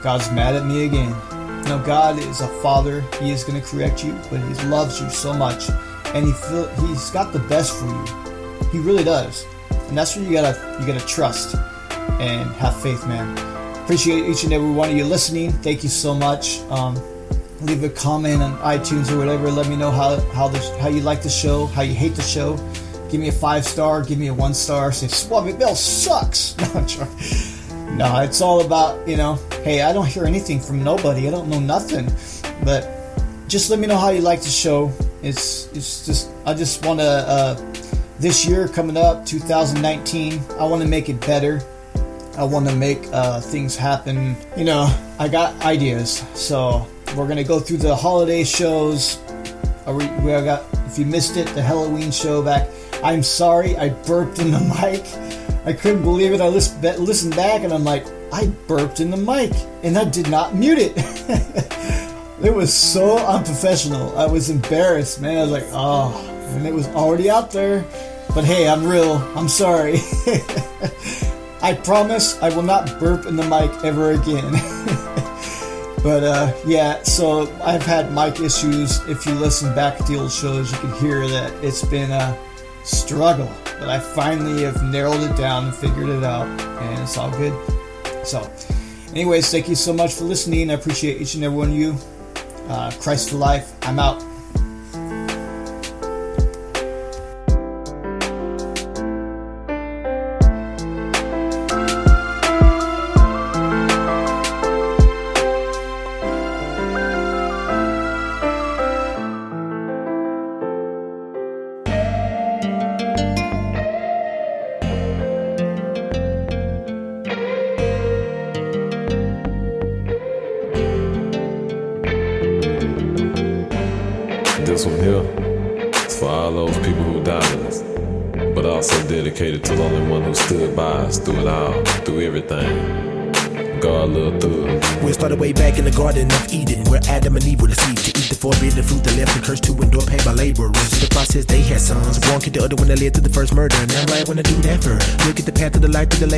God's mad at me again. No, God is a father. He is going to correct you, but He loves you so much, and He feel He's got the best for you. He really does, and that's where you gotta you gotta trust and have faith, man. Appreciate each and every one of you listening. Thank you so much. Um, leave a comment on iTunes or whatever. Let me know how how the, how you like the show, how you hate the show. Give me a five star. Give me a one star. Say Suave Bill sucks. [LAUGHS] No, I'm. No, it's all about you know. Hey, I don't hear anything from nobody. I don't know nothing, but just let me know how you like the show. It's it's just I just want to uh, this year coming up 2019. I want to make it better. I want to make uh, things happen. You know, I got ideas, so we're gonna go through the holiday shows. We, we got if you missed it, the Halloween show back. I'm sorry, I burped in the [LAUGHS] mic. I couldn't believe it. I list, listened back and I'm like, I burped in the mic, and I did not mute it. [LAUGHS] it was so unprofessional. I was embarrassed, man. I was like, oh, and it was already out there. But hey, I'm real. I'm sorry. [LAUGHS] I promise I will not burp in the mic ever again. [LAUGHS] but uh, yeah, so I've had mic issues. If you listen back to the old shows, you can hear that it's been a struggle. But I finally have narrowed it down and figured it out, and it's all good. So, anyways, thank you so much for listening. I appreciate each and every one of you. Uh, Christ for life. I'm out.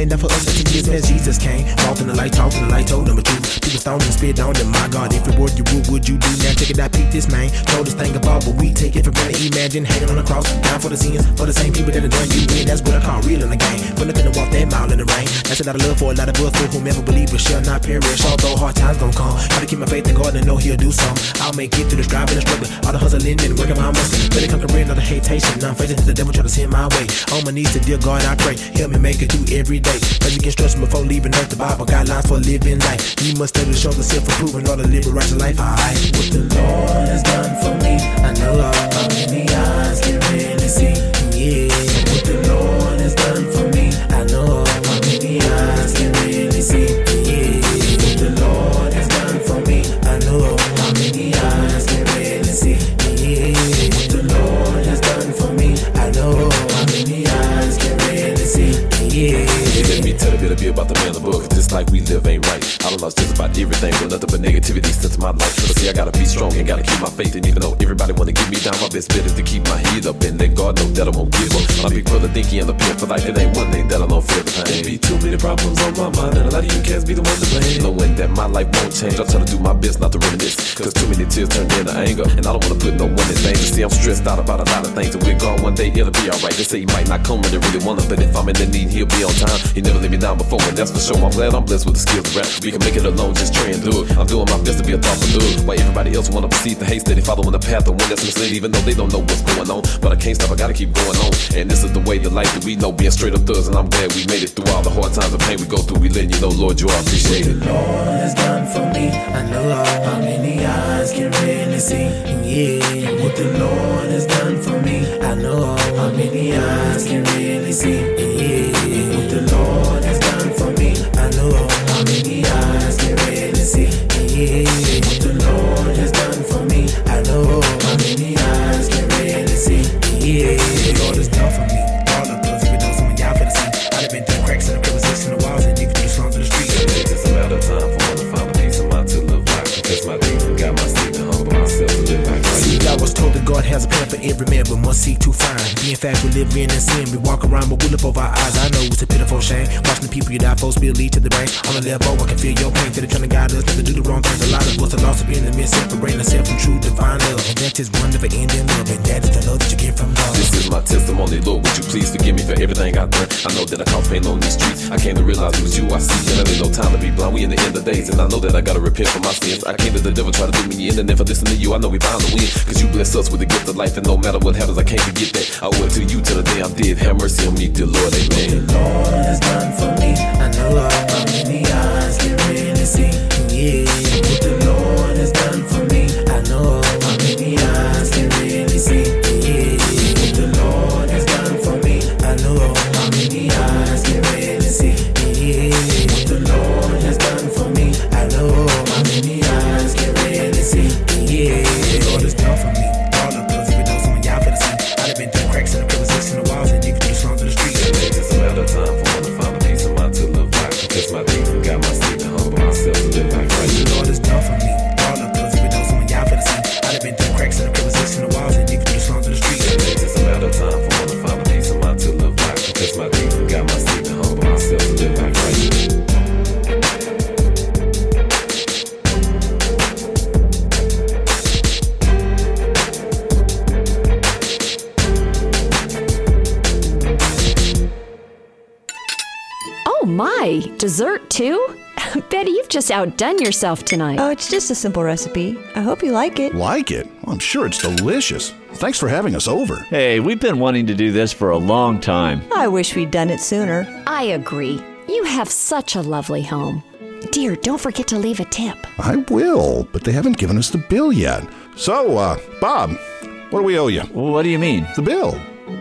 That for us to years as Jesus came. Walked in the light, talked in the light, told the truth. People stoned and spit on them. My God, if it were you would, would you do? It out, peep this man. Told this thing about, but we take it for granted. Imagine hanging on the cross, down for the sins, for the same people that done you in. That's what I call real in the game. But nothing to walk that mile in the rain. That's a lot of love for a lot of us, for whomever believers shall not perish. Although hard times gon' come, gotta keep my faith in God and know He'll do some. I'll make it through the striving and struggle, all the hustling and working my muscle. Really conquering all the hatation. I'm facing the devil try to send my way. On my knees to dear God, I pray. Help me make it through every day. Basic instruction before leaving earth, the Bible guidelines for living life. You must study to show the self improving all the live a righteous life. Alright, what the Lord has done for me, I know how many eyes can really see. Yeah, what the Lord has done for me, I know how many eyes can really see. Yeah, what the Lord has done for me, I know how many eyes can really see. Yeah, what the Lord has done for me, I know how many eyes can really see. Yeah. Let me tell a bit, bit about the man of the book. This life we live ain't right. I just about everything, but nothing but negativity since my life. So see, I gotta be strong and gotta keep my faith. And even though everybody wanna give me down, my best bet is to keep my head up and let God know that I won't give up. My big brother he in the pit for life. It ain't one thing that I don't fear. There be too many problems on my mind, and a lot of you cats be the ones to blame. Knowing that my life won't change, I'm trying to do my best not to reminisce. Cause too many tears turn into anger, and I don't wanna put no one in danger. See, I'm stressed out about a lot of things, and we're gone one day, it'll be alright. They say he might not come when they really wanna, but if I'm in the need, he'll be on time. He never let me down before, and that's for sure. I'm glad I'm blessed with the skills to rap. We can make it alone, just try and it. I'm doing my best to be a thoughtful dude. While everybody else wanna proceed the hate, steady following the path of one that's misled, even though they don't know what's going on. But I can't stop, I gotta keep going on. And this is the way the life that we know, being straight up thugs, and I'm glad we made it through all the hard times and pain we go through. We letting you know, Lord, you are appreciated. Lord has done for me. I know how many eyes can really see. Yeah, what the Lord has done for me. I know how many eyes can really see. Yeah, what the Lord fact, we live sin. We over our eyes. I know it's a pitiful shame. Watching the people you die for spill lead to the brain. On the level, I can feel your pain. They're trying to guide us not to do the wrong things. A lot of us are lost up in the midst, separating ourselves from true divine love. And that is one never ending love, and that is the love that you get from God. This is my testimony, Lord. Would you please forgive me for everything I've done? I know that I caused pain on these streets. I came to realize it was you I see. And I ain't no time to be blind. We in the end of days, and I know that I gotta repent for my sins. I came to the devil try to do me in, and I listen to you, I know we bound to win. Cause you bless us with the gift of life, and no matter what happens, I can't forget that. I owe it to you till the day I'm dead. Have mercy on me, dear Lord. Amen. Lord has done for me. I know how many eyes can really see. Yeah, what the Lord has done for me. I know how many eyes can really see. Just outdone yourself tonight. Oh, it's just a simple recipe. I hope you like it. Like it? Well, I'm sure it's delicious. Thanks for having us over. Hey, we've been wanting to do this for a long time. I wish we'd done it sooner. I agree. You have such a lovely home. Dear, don't forget to leave a tip. I will, but they haven't given us the bill yet. So, uh, Bob, what do we owe you? What do you mean? The bill.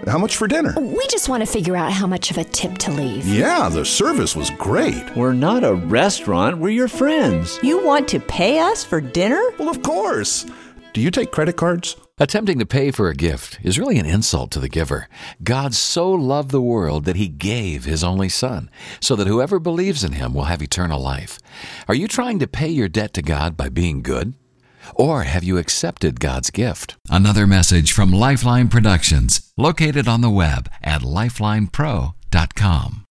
How much for dinner? We just want to figure out how much of a tip to leave. Yeah, the service was great. We're not a restaurant, we're your friends. You want to pay us for dinner? Well, of course. Do you take credit cards? Attempting to pay for a gift is really an insult to the giver. God so loved the world that he gave his only Son, so that whoever believes in him will have eternal life. Are you trying to pay your debt to God by being good? Or have you accepted God's gift? Another message from Lifeline Productions, located on the web at lifelinepro.com.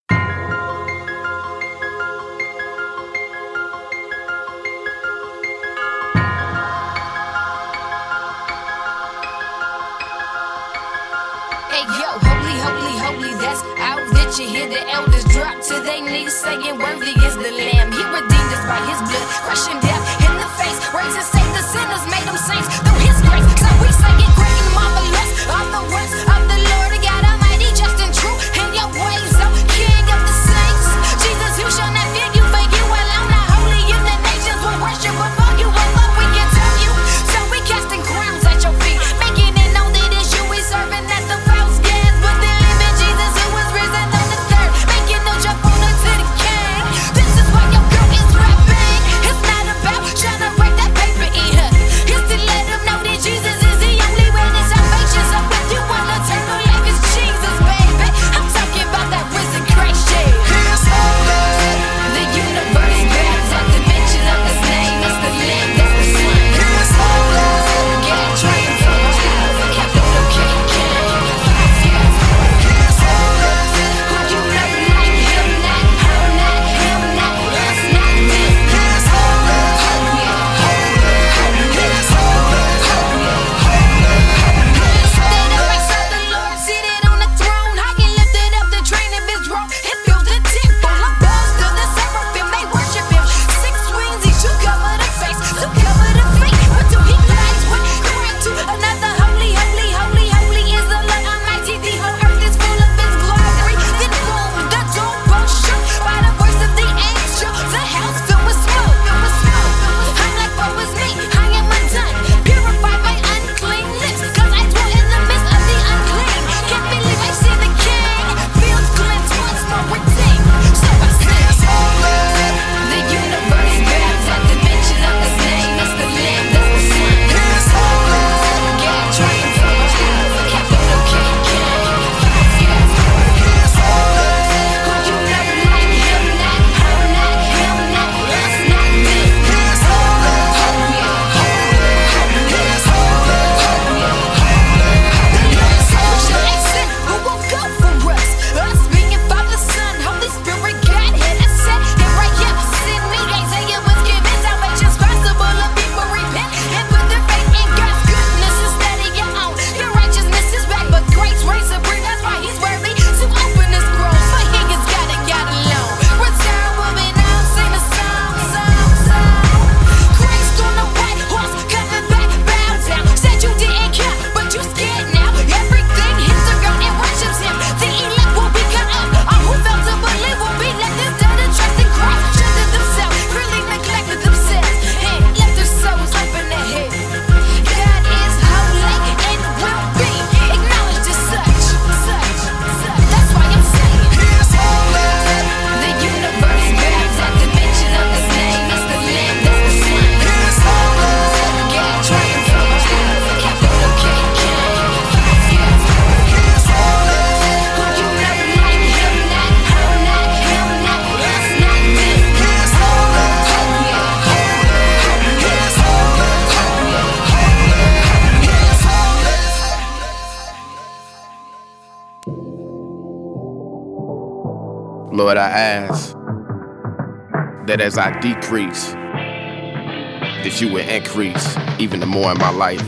as I decrease, that you would increase even the more in my life.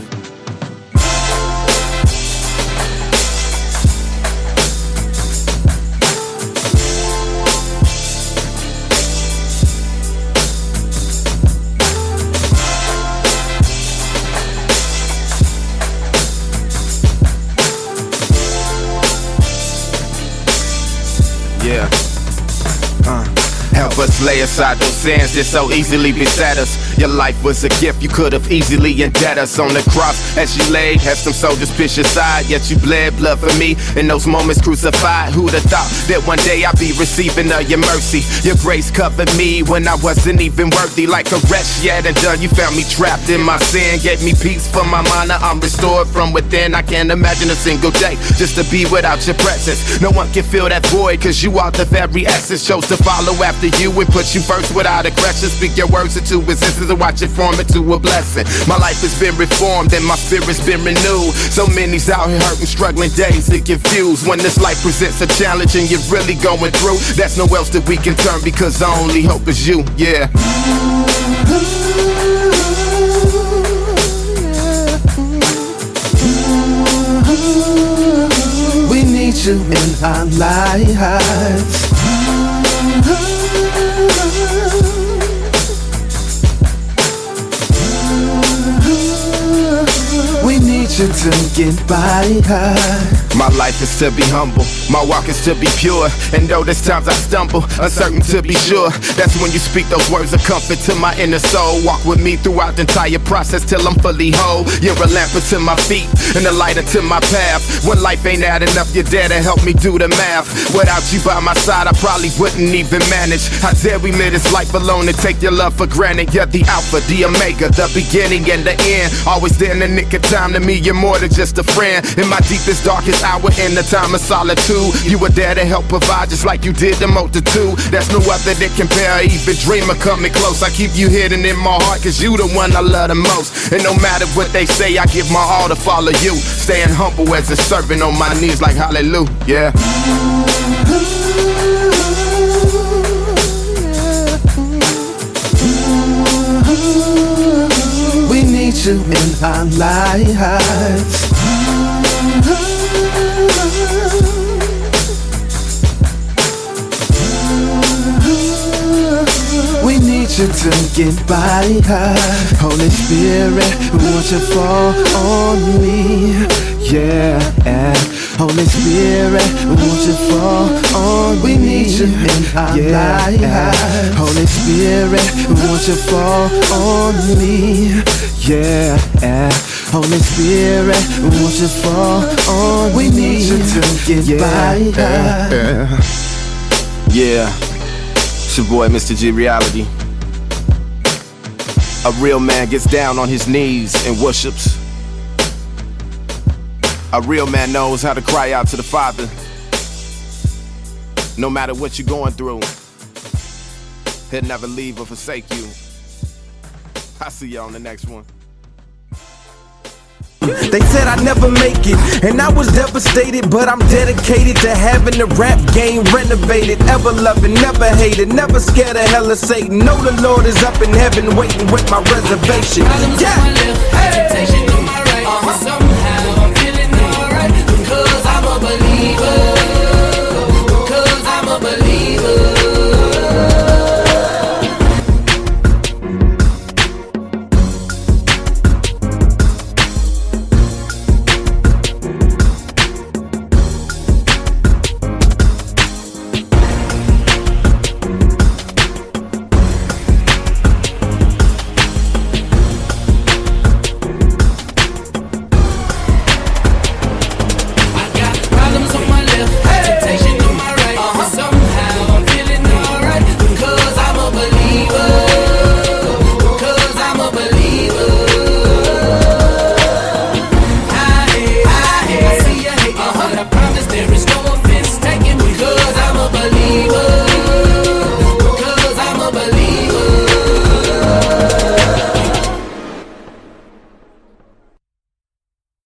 Uh, Lay aside those sins that so easily beset us. Your life was a gift you could have easily indebted us on the cross as you lay. Had some soldiers push aside, yet you bled blood for me. In those moments crucified, who'd have thought that one day I'd be receiving of your mercy? Your grace covered me when I wasn't even worthy. Like a wretch yet and done, you found me trapped in my sin. Gave me peace for my mind, now I'm restored from within. I can't imagine a single day just to be without your presence. No one can fill that void, cause you are the very essence. Chose to follow after you put you first without a question. Speak your words into existence and watch it form into a blessing. My life has been reformed and my spirit's been renewed. So many's out here hurting, struggling days and confused. When this life presents a challenge and you're really going through, that's no else that we can turn because the only hope is you. Yeah. We need you in our lives. We need you to get by high. My life is to be humble, my walk is to be pure. And though there's times I stumble, uncertain to be sure. That's when you speak those words of comfort to my inner soul. Walk with me throughout the entire process till I'm fully whole. You're a lamp unto my feet and a light unto my path. When life ain't add enough, you're there to help me do the math. Without you by my side, I probably wouldn't even manage. How dare we live this life alone and take your love for granted? You're the Alpha, the Omega, the beginning and the end. Always there in the nick of time to me, you're more than just a friend. In my deepest, darkest hour, in the time of solitude, you were there to help provide just like you did the multitude. There's no other that compare, even dream of coming close. I keep you hidden in my heart, cause you the one I love the most. And no matter what they say, I give my all to follow you. Staying humble as a servant on my knees like hallelujah. Yeah. We need you in our lives. You to get by high. Holy Spirit, won't you fall on me? Yeah, Holy Spirit, won't you fall on we me? We need you in our yeah, life. Holy Spirit, won't you fall on me? Yeah, Holy Spirit, won't you fall on we me? We need you to get Yeah, by high. yeah. Yeah, it's your boy, Mr. G Reality. A real man gets down on his knees and worships. A real man knows how to cry out to the Father. No matter what you're going through, he'll never leave or forsake you. I'll see you on the next one. They said I'd never make it, and I was devastated, but I'm dedicated to having the rap game renovated. Ever loving, never hated, never scared of hell or Satan. Know the Lord is up in heaven waiting with my reservation. Yeah. Hey. Somehow I'm feeling alright because I'm a believer.